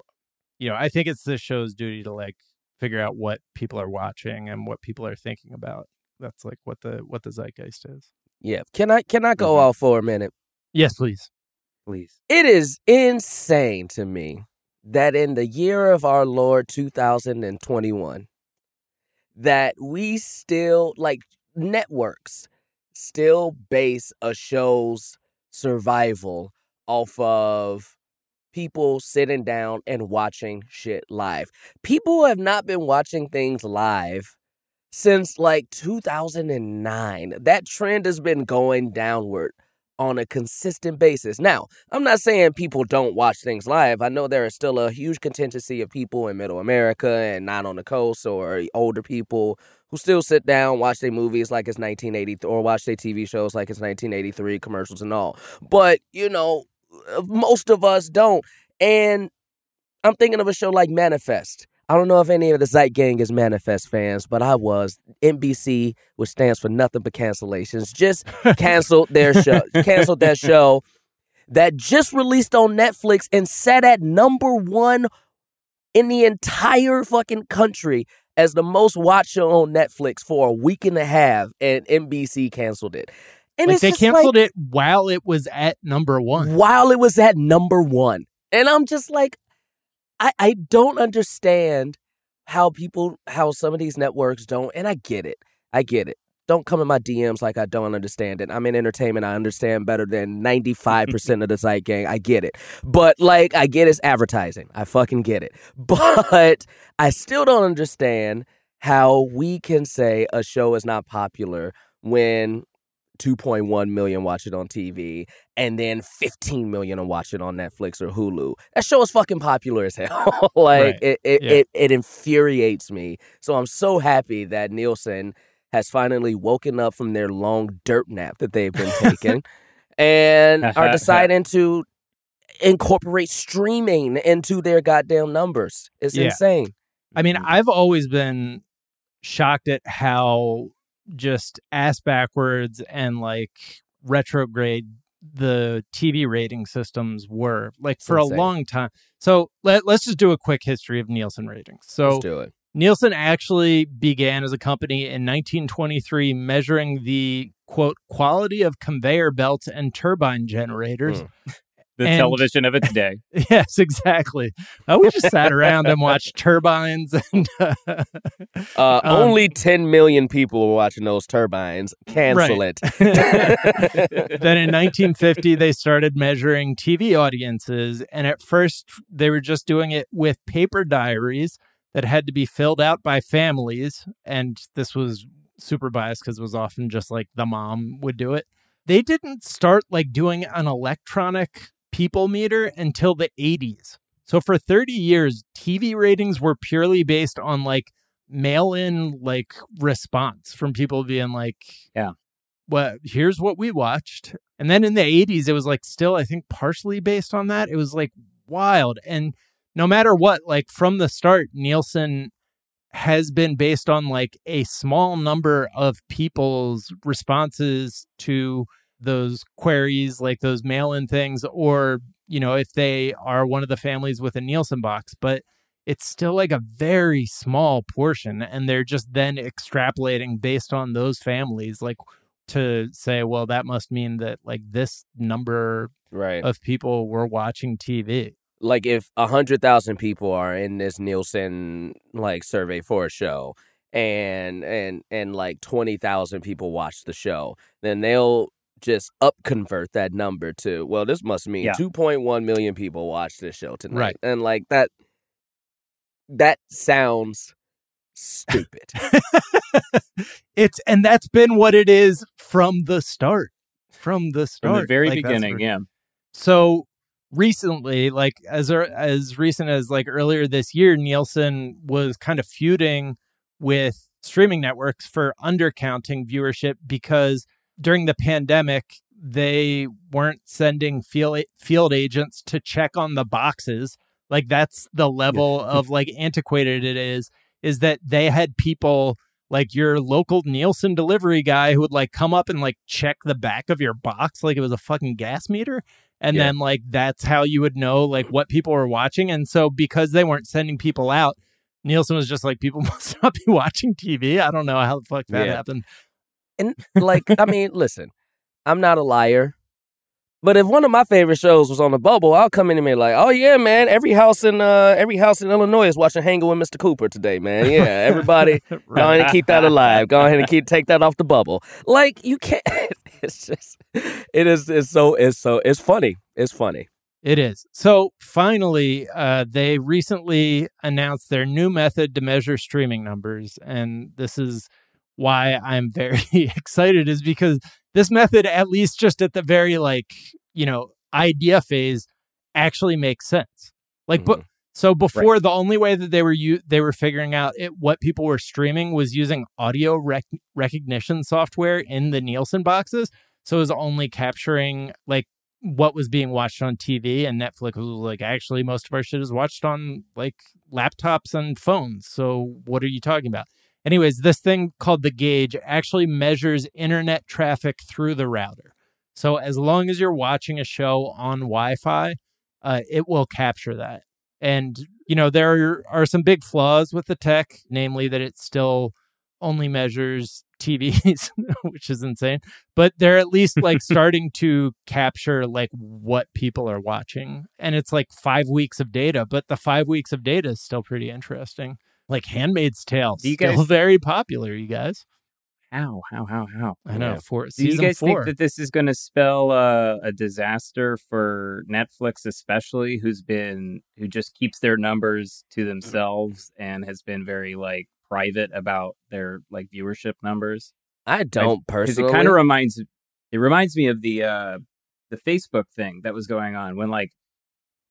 you know i think it's this show's duty to like figure out what people are watching and what people are thinking about that's like what the what the zeitgeist is Yeah. Can I can I go Mhm. off for a minute? yes please Please. It is insane to me that in the year of our Lord 2021 that we still like networks still base a show's survival off of people sitting down and watching shit live. People have not been watching things live since like 2009. That trend has been going downward on a consistent basis. Now, I'm not saying people don't watch things live. I know there is still a huge contingency of people in middle America and not on the coast or older people who still sit down, watch their movies like it's 1980 or watch their TV shows like it's 1983, commercials and all. But, you know, most of us don't. And I'm thinking of a show like Manifest. I don't know if any of the Zeit Gang is Manifest fans, but I was. NBC, which stands for nothing but cancellations, just canceled their [laughs] show, canceled that show that just released on Netflix and set at number one in the entire fucking country as the most watched show on Netflix for a week and a half, and NBC canceled it. And like they just like- canceled it while it was at number one while it was at number one. And I'm just like, I, I don't understand how people, how some of these networks don't, and I get it. I get it. Don't come in my DMs like I don't understand it. I'm in entertainment. I understand better than [laughs] 95% of the Zeit Gang. I get it. But like, I get it's advertising. I fucking get it. [laughs] But I still don't understand how we can say a show is not popular when 2.1 million watch it on TV and then 15 million will watch it on Netflix or Hulu. That show is fucking popular as [laughs] hell. like Right. it it, Yeah. it it infuriates me. So I'm so happy that Nielsen has finally woken up from their long dirt nap that they've been [laughs] taking and are deciding to incorporate streaming into their goddamn numbers. It's Yeah. insane. I mean, mm-hmm. I've always been shocked at how just ass backwards and like retrograde the TV rating systems were. Like for insane. a long time. So let, let's just do a quick history of Nielsen ratings. So Let's do it. Nielsen actually began as a company in 1923 measuring the quote quality of conveyor belts and turbine generators. Hmm. The And- television of its day. [laughs] Yes, exactly. Uh, we just sat around and watched [laughs] turbines and uh, [laughs] Uh, Um, only 10 million people were watching those turbines. Cancel Right. it. then in 1950 they started measuring TV audiences and at first they were just doing it with paper diaries that had to be filled out by families and this was super biased because it was often just like the mom would do it. They didn't start like doing an electronic people meter until the 80s. So for 30 years TV ratings were purely based on like mail in like response from people being like yeah, well, here's what we watched. And then in the 80s, it was like still, I think, partially based on that. It was like wild. And no matter what, like from the start, Nielsen has been based on like a small number of people's responses to those queries, like those mail in things, or, you know, if they are one of the families with a Nielsen box. But it's still like a very small portion. And they're just then extrapolating based on those families. Like, to say, well, that must mean that like this number right. of people were watching TV. like if 100,000 people are in this Nielsen like survey for a show and and and like 20,000 people watch the show, then they'll just up convert that number to well this must mean Yeah. 2.1 million people watch this show tonight. Right. And like that that sounds stupid. [laughs] it's and that's been what it is from the start. From the start, From the very Like, beginning, where- yeah. So recently, like as as recent as like earlier this year, Nielsen was kind of feuding with streaming networks for undercounting viewership because during the pandemic they weren't sending field field agents to check on the boxes. Like that's the level of like antiquated it is. Is that they had people like your local Nielsen delivery guy who would like come up and like check the back of your box like it was a fucking gas meter and Yeah. then like that's how you would know like what people were watching and so because they weren't sending people out Nielsen was just like people [laughs] must not be watching TV I don't know how the fuck that Yeah. happened And like, I mean, listen, I'm not a liar. But if one of my favorite shows was on the bubble, I'll come in and be like, "Oh yeah, man! Every house in uh, every house in Illinois is watching Hanging with Mr. Cooper today, man. Yeah, everybody, [laughs] go ahead and keep that alive. Go ahead and keep take that off the bubble. Like you can't. [laughs] It's just, it is. It's so. It's so. It's funny. It's funny. It is. So finally, uh, they recently announced their new method to measure streaming numbers. And this is why I'm very [laughs] excited, is because this method, at least just at the very like, you know, idea phase, actually makes sense. Like, but mm-hmm. so before the only way that they were u- they were figuring out it, what people were streaming was using audio rec- recognition software in the Nielsen boxes. So it was only capturing like what was being watched on TV and Netflix was like actually most of our shit is watched on like laptops and phones. So what are you talking about? Anyways, this thing called the gauge actually measures internet traffic through the router. So as long as you're watching a show on Wi-Fi, uh, it will capture that. And you know there are, are some big flaws with the tech, namely that it still only measures TVs, [laughs] which is insane. But they're at least like [laughs] starting to capture like what people are watching. And it's like five weeks of data, but the five weeks of data is still pretty interesting. Like Handmaid's Tale, Do you still guys- [laughs] very popular, you guys. How, how, how, how? I know. Yeah. For Do season you guys four. think that this is going to spell uh, a disaster for Netflix, especially who's been who just keeps their numbers to themselves and has been very like private about their like viewership numbers? I don't Because personally. it kind of reminds it reminds me of the uh, the Facebook thing that was going on when like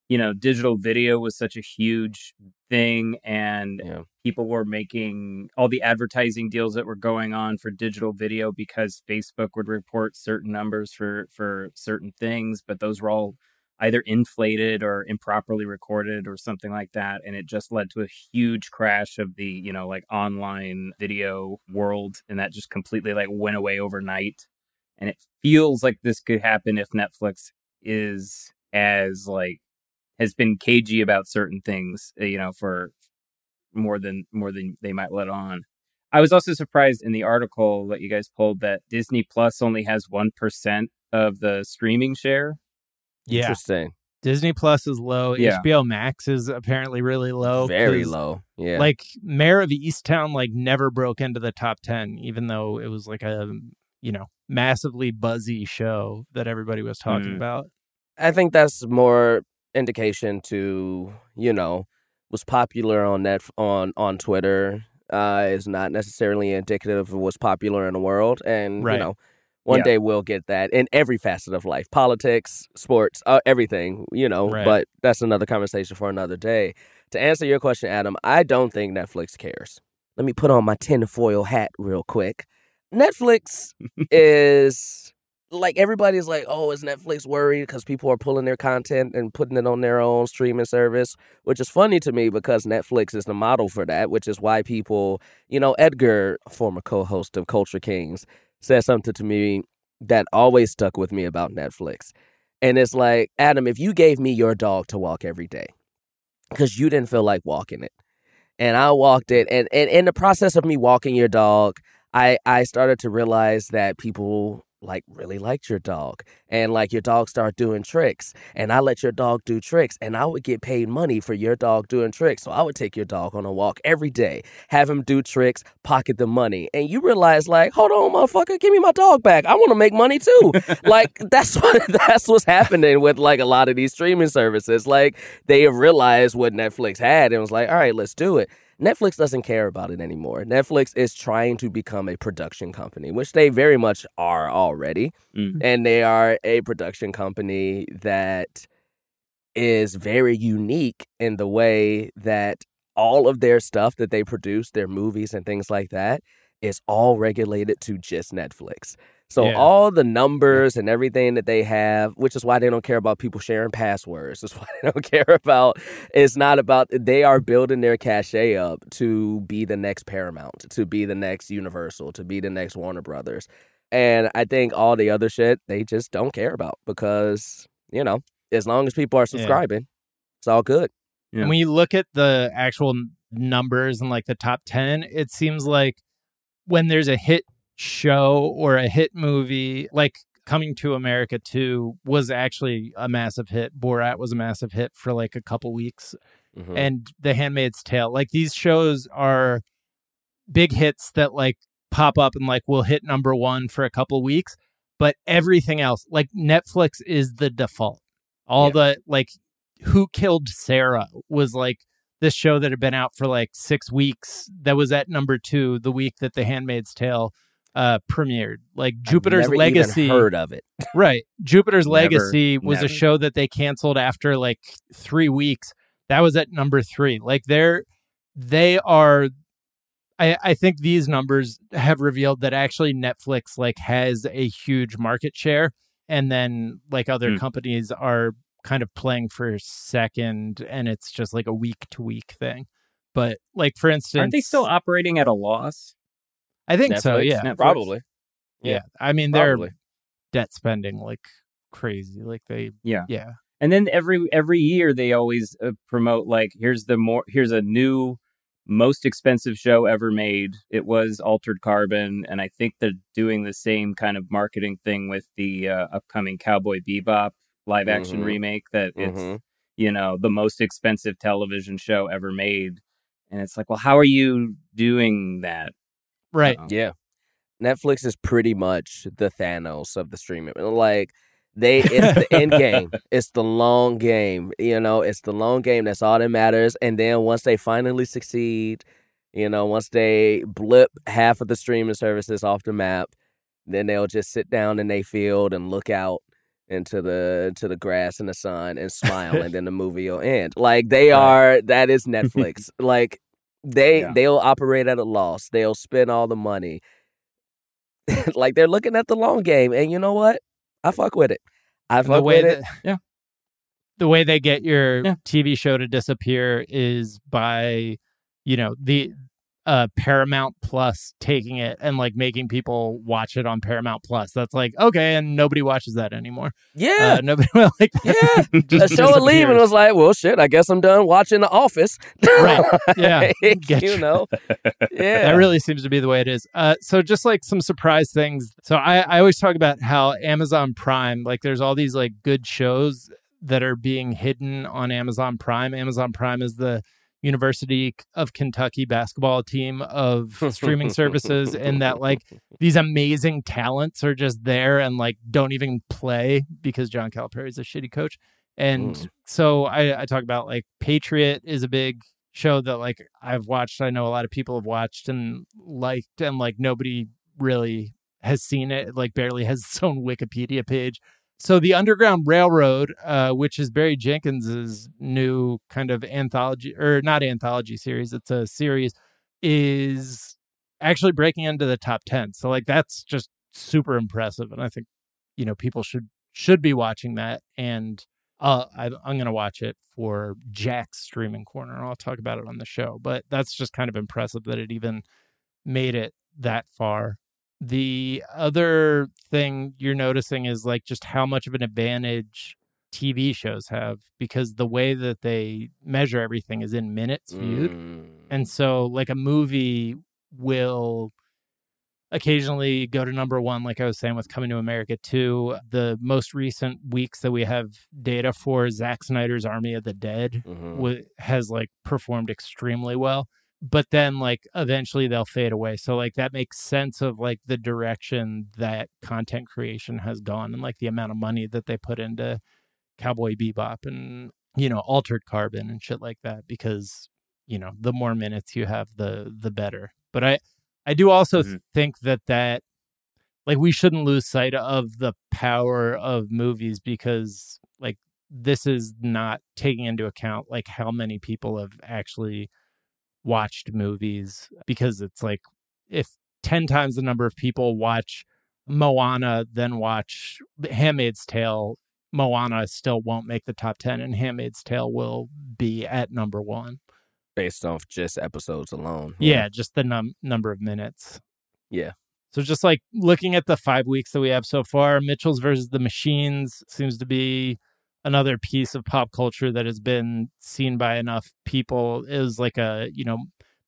you know digital video was such a huge thing and Yeah. people were making all the advertising deals that were going on for digital video because Facebook would report certain numbers for for certain things, but those were all either inflated or improperly recorded or something like that and it just led to a huge crash of the you know like online video world and that just completely like went away overnight and it feels like this could happen if netflix is as like has been cagey about certain things uh, you know for more than more than they might let on i was also surprised in the article that you guys pulled that disney plus only has 1% of the streaming share yeah. Interesting. Disney Plus is low. Yeah. HBO Max is apparently really low. Very 'cause, low. Yeah. Like Mare of Easttown like never broke into the top 10 even though it was like a, you know, massively buzzy show that everybody was talking Mm. about. I think that's more indication to you know was popular on net on on Twitter uh, is not necessarily indicative of what's popular in the world, and Right. you know one Yeah. day we'll get that in every facet of life, politics, sports, uh, everything. You know, Right. but that's another conversation for another day. To answer your question, Adam, I don't think Netflix cares. Let me put on my tinfoil hat real quick. Netflix [laughs] is like everybody's like, oh, is Netflix worried because people are pulling their content and putting it on their own streaming service? Which is funny to me because Netflix is the model for that, which is why people, you know, Edgar, former co host of Culture Kings, said something to me that always stuck with me about Netflix. And it's like, Adam, if you gave me your dog to walk every day because you didn't feel like walking it, and I walked it, and, and in the process of me walking your dog, I, I started to realize that people like really liked your dog and like your dog started doing tricks and I let your dog do tricks and I would get paid money for your dog doing tricks. So I would take your dog on a walk every day, have him do tricks, pocket the money. And you realize like, hold on, motherfucker, give me my dog back. I want to make money too. [laughs] like that's [laughs] what that's what's happening with like a lot of these streaming services. Like they have realized what Netflix had and was like, all right, let's do it. Netflix doesn't care about it anymore. Netflix is trying to become a production company, which they very much are already. Mm. And they are a production company that is very unique in the way that all of their stuff that they produce, their movies and things like that, is all regulated to just Netflix. So Yeah. all the numbers and everything that they have, which is why they don't care about people sharing passwords. That's [laughs] why they don't care about. It's not about. They are building their cachet up to be the next Paramount, to be the next Universal, to be the next Warner Brothers, and I think all the other shit they just don't care about because you know as long as people are subscribing, it's all good. Yeah. And when you look at the actual numbers and like the top 10, it seems like when there's a hit show or a hit movie, like Coming to America 2 was actually a massive hit. Borat was a massive hit for like a couple weeks. Mhm. And The Handmaid's Tale. Like these shows are big hits that like pop up and like will hit number one for a couple weeks. But everything else, like Netflix is the default. All Yeah. the like Who Killed Sara was like this show that had been out for like six weeks that was at number two the week that The Handmaid's Tale uh premiered. Like I've Jupiter's Legacy. Heard of it? [laughs] Right. Jupiter's Never, Legacy was never. a show that they canceled after like three weeks. That was at number three. Like they're they are I, I think these numbers have revealed that actually Netflix like has a huge market share and then like other Hmm. companies are kind of playing for second and it's just like a week to week thing. But like for instance Aren't they still operating at a loss? I think so, yeah. Netflix? Probably. Yeah. Yeah. I mean they're debt spending like crazy. Like they Yeah. yeah. And then every every year they always uh, promote like here's the more here's a new most expensive show ever made. It was Altered Carbon, and I think they're doing the same kind of marketing thing with the uh, upcoming Cowboy Bebop live action Mhm. remake. That it's Mhm. you know the most expensive television show ever made, and it's like, well, how are you doing that? Right. Uh, Yeah. Netflix is pretty much the Thanos of the streaming. Like they it's the end game. [laughs] It's the long game. You know, it's the long game. That's all that matters. And then once they finally succeed, you know, once they blip half of the streaming services off the map, then they'll just sit down in their field and look out into the into the grass and the sun and smile and [laughs] then the movie will end. Like they are that is [laughs] Netflix. like they Yeah. they'll operate at a loss. They'll spend all the money. [laughs] like they're looking at the long game, and you know what? I fuck with it. I fuck with it. Yeah. the way they get your Yeah. TV show to disappear is by you know the uh Paramount Plus taking it and like making people watch it on Paramount Plus. That's like okay, and nobody watches that anymore. Yeah, Uh, nobody [laughs] will like yeah. that. the show will leave, and was like, well, shit. I guess I'm done watching The Office. [laughs] Right. Yeah. Like, Get you know. [laughs] Yeah. That really seems to be the way it is. Uh, so just like some surprise things. So I, I always talk about how Amazon Prime, like there's all these like good shows that are being hidden on Amazon Prime. Amazon Prime is the University of Kentucky basketball team of streaming services, and that like [laughs] these amazing talents are just there and like don't even play because John Calipari is a shitty coach. And Mm. so I, I talk about like Patriot is a big show that like I've watched. I know a lot of people have watched and liked, and like nobody really has seen it. Like barely has its own Wikipedia page. So the Underground Railroad, uh, which is Barry Jenkins's new kind of anthology or not anthology series, it's a series, is actually breaking into the top ten. So like that's just super impressive, and I think you know people should should be watching that. And uh, I, I'm going to watch it for Jack's streaming corner. I'll talk about it on the show, but that's just kind of impressive that it even made it that far. The other thing you're noticing is like just how much of an advantage TV shows have because the way that they measure everything is in minutes viewed. Mm. And so, like, a movie will occasionally go to number one, like I was saying with Coming to America 2. The most recent weeks that we have data for, Zack Snyder's Army of the Dead Mhm. wa- has like performed extremely well. But then, like, eventually they'll fade away. So, like, that makes sense of like the direction that content creation has gone and like the amount of money that they put into Cowboy Bebop and, you know, Altered Carbon and shit like that because you know the more minutes you have the the better but i i do also Mhm. think that that like we shouldn't lose sight of the power of movies because like this is not taking into account like how many people have actually watched movies because it's like if 10 times the number of people watch moana then watch handmaid's tale moana still won't make the top 10 and handmaid's tale will be at number one Based off just episodes alone. yeah, just the num- number of minutes. Yeah. So just like looking at the five weeks that we have so far, Mitchell's versus the Machines seems to be another piece of pop culture that has been seen by enough people. is like a you know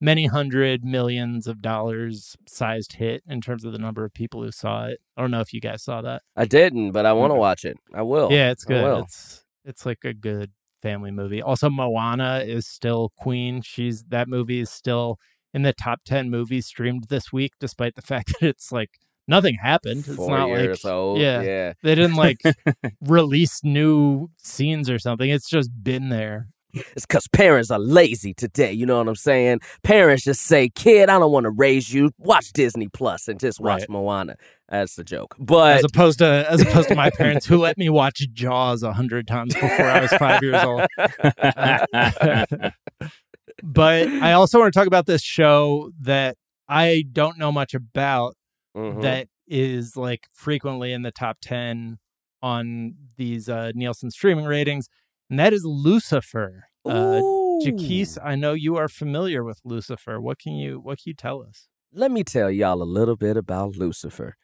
many hundred millions of dollars sized hit in terms of the number of people who saw it. I don't know if you guys saw that. I didn't, but I want to watch it. I will. yeah, it's good. It's it's like a good family movie. Also, Moana is still queen. She's that movie is still in the top ten movies streamed this week, despite the [laughs] fact that it's like nothing happened. It's Four not years like old. yeah. yeah. they didn't like [laughs] release new scenes or something. It's just been there. It's because parents are lazy today. You know what I'm saying? Parents just say, "Kid, I don't want to raise you. Watch Disney Plus and just watch Right. Moana." That's the joke. But As opposed to as opposed to my [laughs] parents who let me watch Jaws a hundred times before I was five years old. [laughs] but I also want to talk about this show that I don't know much about Mhm. that is like frequently in the top 10 on these uh, Nielsen streaming ratings, and that is Lucifer. Uh. Jacquis, I know you are familiar with Lucifer. What can you what can you tell us? let me tell y'all a little bit about Lucifer.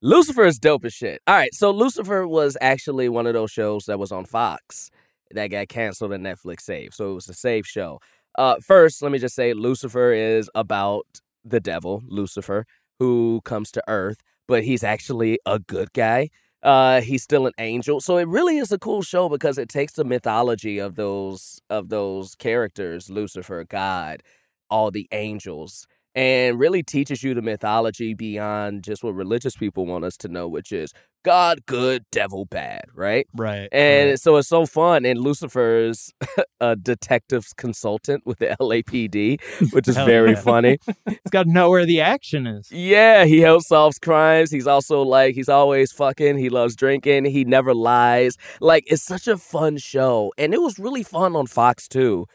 Lucifer is dope as shit. All right, so Lucifer was actually one of those shows that was on Fox that got canceled and Netflix saved. So it was a save show. Uh, first, let me just say Lucifer is about the devil, Lucifer, who comes to Earth, but he's actually a good guy. Uh, he's still an angel, so it really is a cool show because it takes the mythology of those of those characters, Lucifer, God, all the angels, and really teaches you the mythology beyond just what religious people want us to know, which is God good, devil bad, right? Right. And so it's so fun. And Lucifer's [laughs] a detectives consultant with the [laughs] LAPD, which is very yeah. funny. [laughs] it's got to know where the action is. Yeah, he helps solves crimes. He's also like he's always fucking. He loves drinking. He never lies. Like it's such a fun show, and it was really fun on Fox too.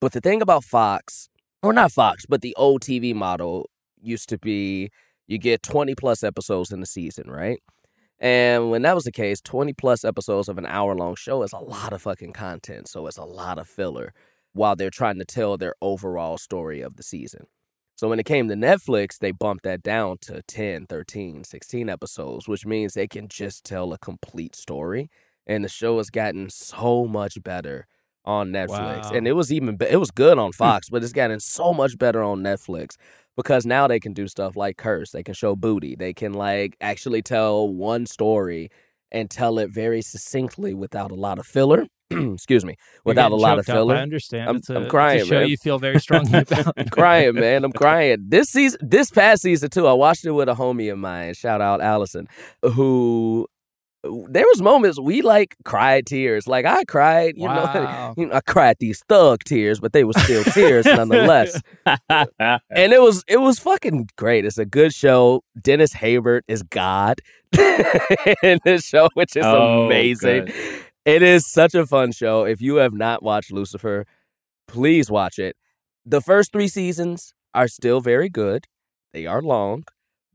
But the thing about Fox, or not Fox, but the old TV model used to be you get twenty plus episodes in the season, right? And when that was the case, 20 plus episodes of an hour long show is a lot of fucking content. So it's a lot of filler while they're trying to tell their overall story of the season. So when it came to Netflix, they bumped that down to 10, 13, 16 episodes, which means they can just tell a complete story. And the show has gotten so much better on Netflix. Wow. And it was even it was good on Fox, but it's gotten so much better on Netflix because now they can do stuff like curse, they can show booty, they can like actually tell one story and tell it very succinctly without a lot of filler. [clears throat] Excuse me, without a lot of choked up, filler. I understand. I'm- it's a, I'm it's a crying, show man. you feel very strongly [laughs] about. I'm crying, man. I'm [laughs] crying. This season, this past season too, I watched it with a homie of mine. Shout out Allison, who there was moments we like cried tears. Like I cried, you know, [laughs] you know, I cried these thug tears, but they were still tears [laughs] nonetheless. And it was it was fucking great. It's a good show. Dennis Haysbert is God [laughs] in this show, which is Oh, amazing. good. It is such a fun show. If you have not watched Lucifer, please watch it. The first three seasons are still very good. They are long,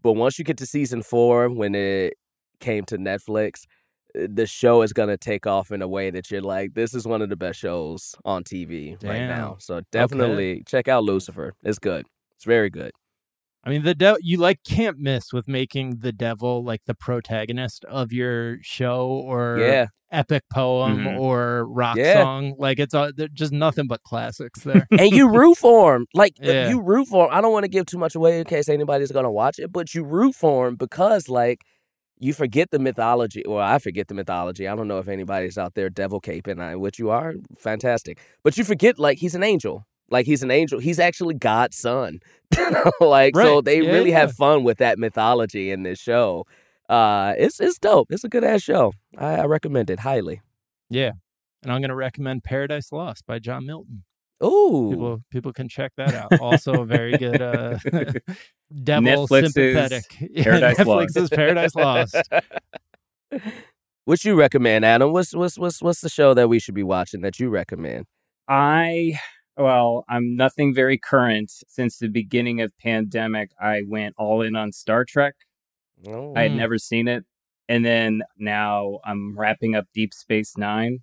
but once you get to season four, when it came to Netflix, uh, the show is gonna take off in a way that you're like, this is one of the best shows on TV right now. So definitely check out Lucifer. It's good. It's very good. I mean, the devil you like can't miss with making the devil like the protagonist of your show or Yeah. epic poem Mhm. or rock Yeah. song. Like it's all, just nothing but classics there. and you [laughs] root for him. Like Yeah. you root for him. I don't want to give too much away in case anybody's gonna watch it, but you root for him because like you forget the mythology. Well, I forget the mythology. I don't know if anybody's out there devil caping, I- which you are, fantastic. But you forget like he's an angel. Like he's an angel. He's actually God's son. [laughs] like so they Yeah, really yeah. have fun with that mythology in this show. Uh it's it's dope. It's a good ass show. I, I recommend it highly. yeah. And I'm going to recommend Paradise Lost by John Milton. Ooh. People people can check that out. Also a very good uh [laughs] devil Netflix's sympathetic. [laughs] Yeah, Paradise Netflix's Lost. Paradise Lost. [laughs] What you recommend, Adam? What's what's what's what's the show that we should be watching that you recommend? I well, I'm nothing very current. Since the beginning of pandemic, I went all in on Star Trek. Oh, I had Mm. never seen it, and then now I'm wrapping up Deep Space Nine,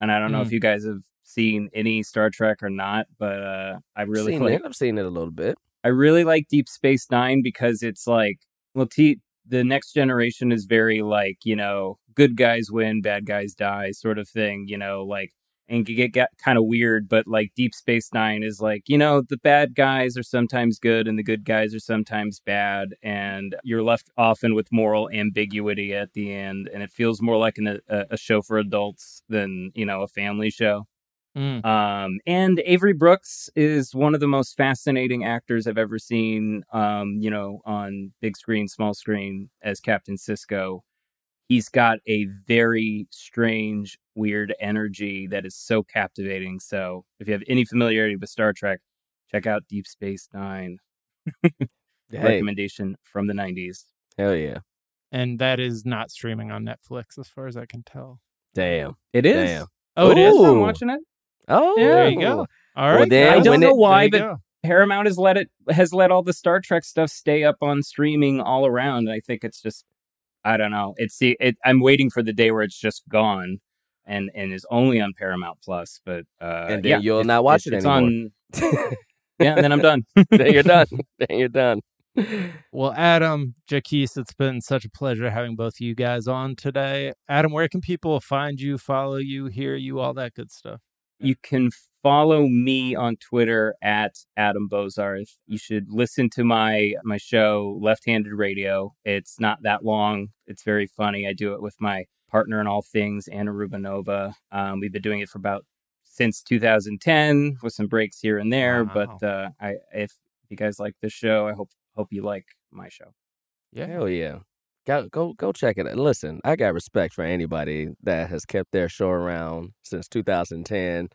and I don't know Mm. if you guys have seen any Star Trek or not, but uh, I really seen like it. I've seen it a little bit. I really like Deep Space Nine because it's like, well, T- the next generation is very like, you know, good guys win, bad guys die, sort of thing, you know, like, and can get, get kind of weird, but like Deep Space Nine is like, you know, the bad guys are sometimes good and the good guys are sometimes bad, and you're left often with moral ambiguity at the end, and it feels more like an, a, a show for adults than, you know, a family show. Mm. Um, and Avery Brooks is one of the most fascinating actors I've ever seen. Um, you know, on big screen, small screen as Captain Sisko. He's got a very strange, weird energy that is so captivating. So, if you have any familiarity with Star Trek, check out Deep Space Nine. [laughs] Hey, Recommendation from the '90s. hell yeah. And that is not streaming on Netflix as far as I can tell. Damn. It is. Damn. Oh, it Yes, is. I'm watching it. Oh, There you go. All right. Well, I don't know it- why, but go. Paramount has let it has let all the Star Trek stuff stay up on streaming all around. I think it's just I don't know. It's the it, I'm waiting for the day where it's just gone and and is only on Paramount Plus. But uh, And then yeah, you'll if- not watch if it it's. On, [laughs] yeah, and then I'm done. [laughs] then you're done. Then you're done. [laughs] Well, Adam, Jacquis, it's been such a pleasure having both of you guys on today. Adam, where can people find you, follow you, hear you, all that good stuff? You can follow me on Twitter at Adam Bozarth. You should listen to my my show Left Handed Radio. It's not that long. It's very funny. I do it with my partner in all things, Anna Rubinova. Um, we've been doing it for about since 2010 with some breaks here and there. Wow. But uh, I if you guys like this show, I hope hope you like my show. Yeah. Hell yeah. Go go go check it out. Listen, I got respect for anybody that has kept their show around since 2010.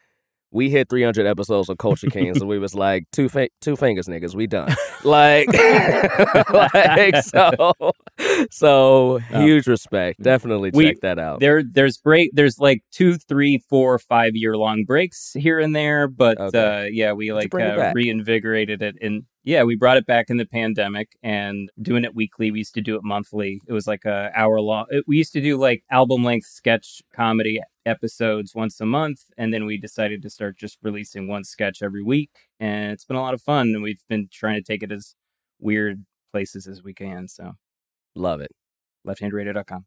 We hit 300 episodes of Culture Kings, and we was like two fi- two fingers, niggas. We done. Like, [laughs] like [laughs] so, so huge respect. Definitely check We- that out. There there's break there's like two, three, four, five year long breaks here and there, but Okay. uh, yeah, we like uh, reinvigorated it and yeah, we brought it back in the pandemic and doing it weekly. We used to do it monthly. It was like a hour long. We used to do like album length sketch comedy episodes once a month, and then we decided to start just releasing one sketch every week, and it's been a lot of fun. And we've been trying to take it as weird places as we can. So Love it. lefthandradio.com.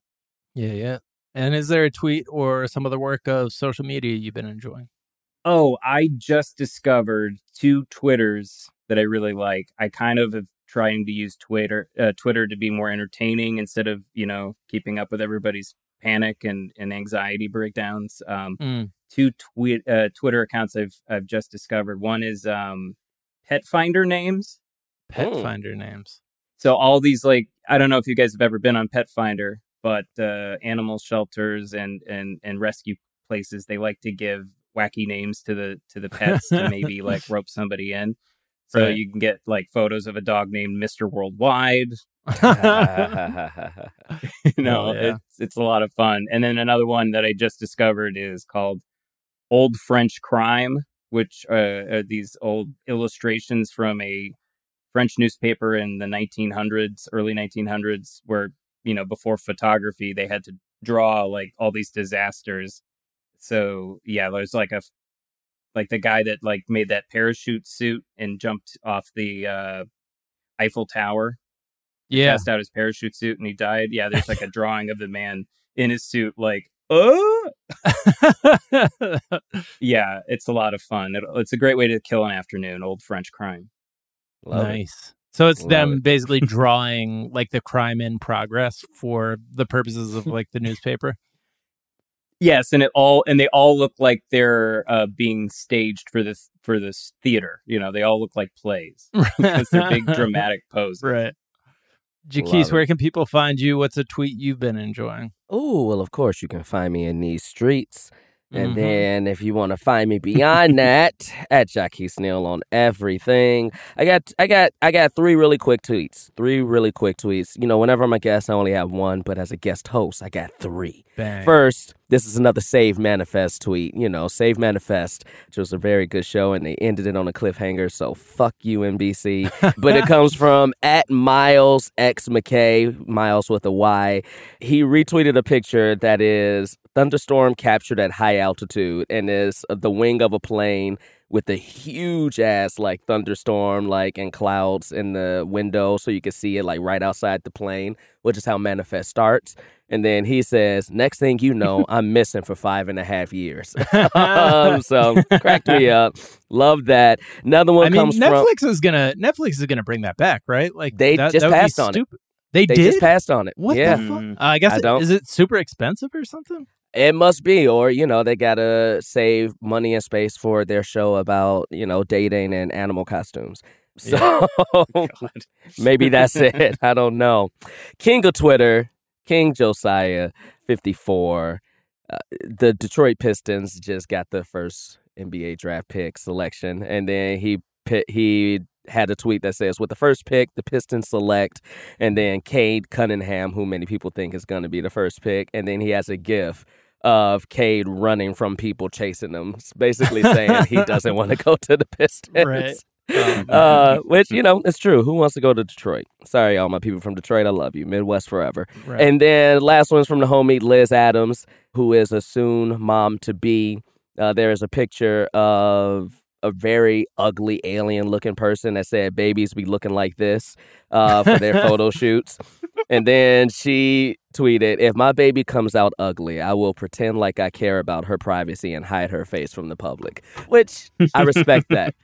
Yeah, yeah. And is there a tweet or some other work of social media you've been enjoying? Oh, I just discovered two Twitters that I really like. I kind of have trying to use Twitter uh, Twitter to be more entertaining instead of, you know, keeping up with everybody's panic and, and anxiety breakdowns. Um, Mm. two tweet uh, Twitter accounts I've I've just discovered. One is um, Pet Finder names. Pet Oh. finder names. So all these like I don't know if you guys have ever been on Pet Finder, but uh, animal shelters and and and rescue places they like to give wacky names to the to the pets to maybe like [laughs] rope somebody in. So Right. you can get like photos of a dog named Mister Worldwide. [laughs] [laughs] you know, Oh, yeah. it's it's a lot of fun. And then another one that I just discovered is called Old French Crime, which uh, are these old illustrations from a French newspaper in the 1900s, early 1900s, where you know before photography they had to draw like all these disasters. So yeah, there's like a like the guy that like made that parachute suit and jumped off the uh, Eiffel Tower yeah. test out his parachute suit and he died. Yeah, there's like a [laughs] drawing of the man in his suit, like, oh, [laughs] yeah, it's a lot of fun. It, it's a great way to kill an afternoon. Old French crime. Love it. nice. So it's Love them it. basically [laughs] drawing like the crime in progress for the purposes of like the newspaper. Yes, and it all and they all look like they're uh, being staged for this for this theater. You know, they all look like plays [laughs] because they're big dramatic poses. Right. Love Jacquis, where can people find you? What's a tweet you've been enjoying? Oh, well, of course, you can find me in these streets. And Mhm. then if you want to find me beyond [laughs] that, at Jacquis Neal on everything. I got I got I got three really quick tweets. Three really quick tweets. You know, whenever I'm a guest, I only have one, but as a guest host, I got three. Bang. First, this is another Save Manifest tweet. You know, Save Manifest, which was a very good show, and they ended it on a cliffhanger. So fuck you, NBC. [laughs] but it comes from at Miles X McKay, Miles with a Y. He retweeted a picture that is thunderstorm captured at high altitude, and is the wing of a plane with a huge ass like thunderstorm like and clouds in the window so you can see it like right outside the plane which is how manifest starts and then he says next thing you know [laughs] i'm missing for five and a half years [laughs] um, so cracked me up love that another one I mean, comes from Netflix is gonna Netflix is gonna bring that back, right? Like They that, just that passed on it. They, they did. just passed on it what yeah the fuck? Mm. Uh, I guess I it- don't- is it super expensive or something? It must be, or you know, they gotta save money and space for their show about you know dating and animal costumes. So [laughs] maybe that's it. I don't know. King of Twitter, King Josiah, fifty four. Uh, the Detroit Pistons just got the first NBA draft pick selection, and then he he had a tweet that says, "With the first pick, the Pistons select," and then Cade Cunningham, who many people think is going to be the first pick, and then he has a GIF of Cade running from people chasing him, basically saying he doesn't want to go to the [laughs] Pistons. Right. Um, [laughs] Uh, [laughs] which you know, it's true. Who wants to go to Detroit? Sorry, all my people from Detroit. I love you. Midwest forever. right. And then last one's from the homie Liz Adams, who is a soon mom to be. Uh, there is a picture of a very ugly alien looking person that said babies be looking like this uh, for their [laughs] photo shoots. And then she tweeted, If my baby comes out ugly, I will pretend like I care about her privacy and hide her face from the public. Which I respect that.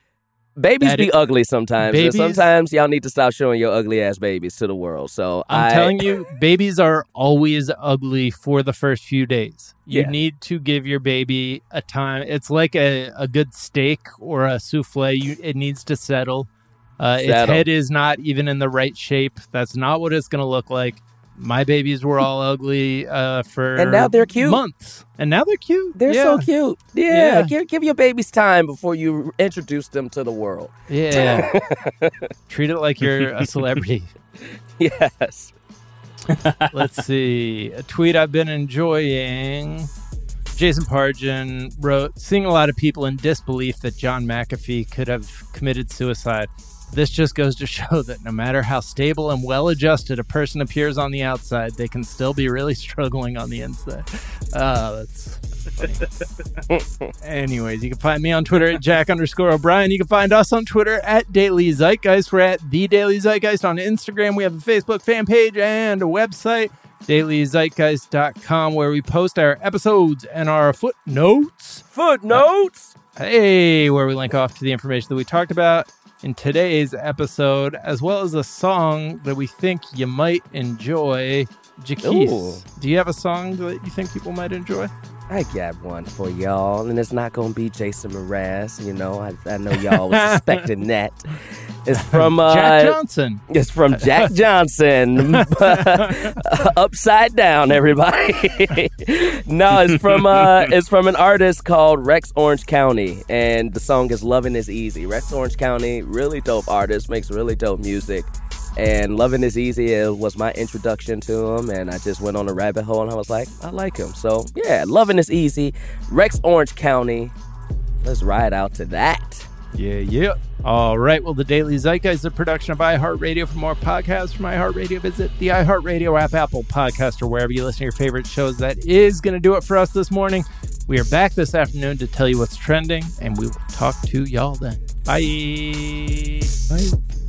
Babies That be is- ugly sometimes. Babies- sometimes y'all need to stop showing your ugly ass babies to the world. So I'm I- telling you, babies are always ugly for the first few days. You Yeah. need to give your baby a time. It's like a, a good steak or a souffle. You, it needs to settle. Uh, its head is not even in the right shape. That's not what it's going to look like. My babies were all ugly uh, for And now they're cute. months, and now they're cute. They're yeah. so cute. Yeah, Yeah. Give, give your babies time before you introduce them to the world. Yeah, [laughs] treat it like you're a celebrity. [laughs] Yes. [laughs] Let's see. A tweet I've been enjoying. Jason Pargin wrote, seeing a lot of people in disbelief that John McAfee could have committed suicide. This just goes to [laughs] show that no matter how stable and well adjusted a person appears on the outside, they can still be really [laughs] struggling on the inside. Oh, that's funny. [laughs] Anyways, you can find me on Twitter at Jack underscore O'Brien. You can find us on Twitter at Daily Zeitgeist. We're at The Daily Zeitgeist on Instagram. We have a Facebook fan page and a website, dailyzeitgeist.com, where we post our episodes and our footnotes. Footnotes. Hey, where we link off to the information that we talked about in today's episode, as well as a song that we think you might enjoy. Jacquis, do you have a song that you think people might enjoy? I got one for y'all, and it's not gonna be Jason Mraz. You know, I, I know y'all was expecting [laughs] that. It's from [laughs] uh, Jack Johnson. It's from Jack [laughs] Johnson. [laughs] Upside down, everybody. no, it's from uh, it's from an artist called Rex Orange County, and the song is "Loving Is Easy." Rex Orange County, really dope artist, makes really dope music. And Loving Is Easy was my introduction to him, and I just went on a rabbit hole, and I was like, I like him. So yeah, Loving Is Easy, Rex Orange County. Let's ride out to that. Yeah, yeah. All right. Well, the Daily Zeitgeist is a production of iHeartRadio. For more podcasts from iHeartRadio, visit the iHeartRadio app, Apple Podcast, or wherever you listen to your favorite shows. That is going to do it for us this morning. We are back this afternoon to tell you what's trending, and we will talk to y'all then. Bye. Bye.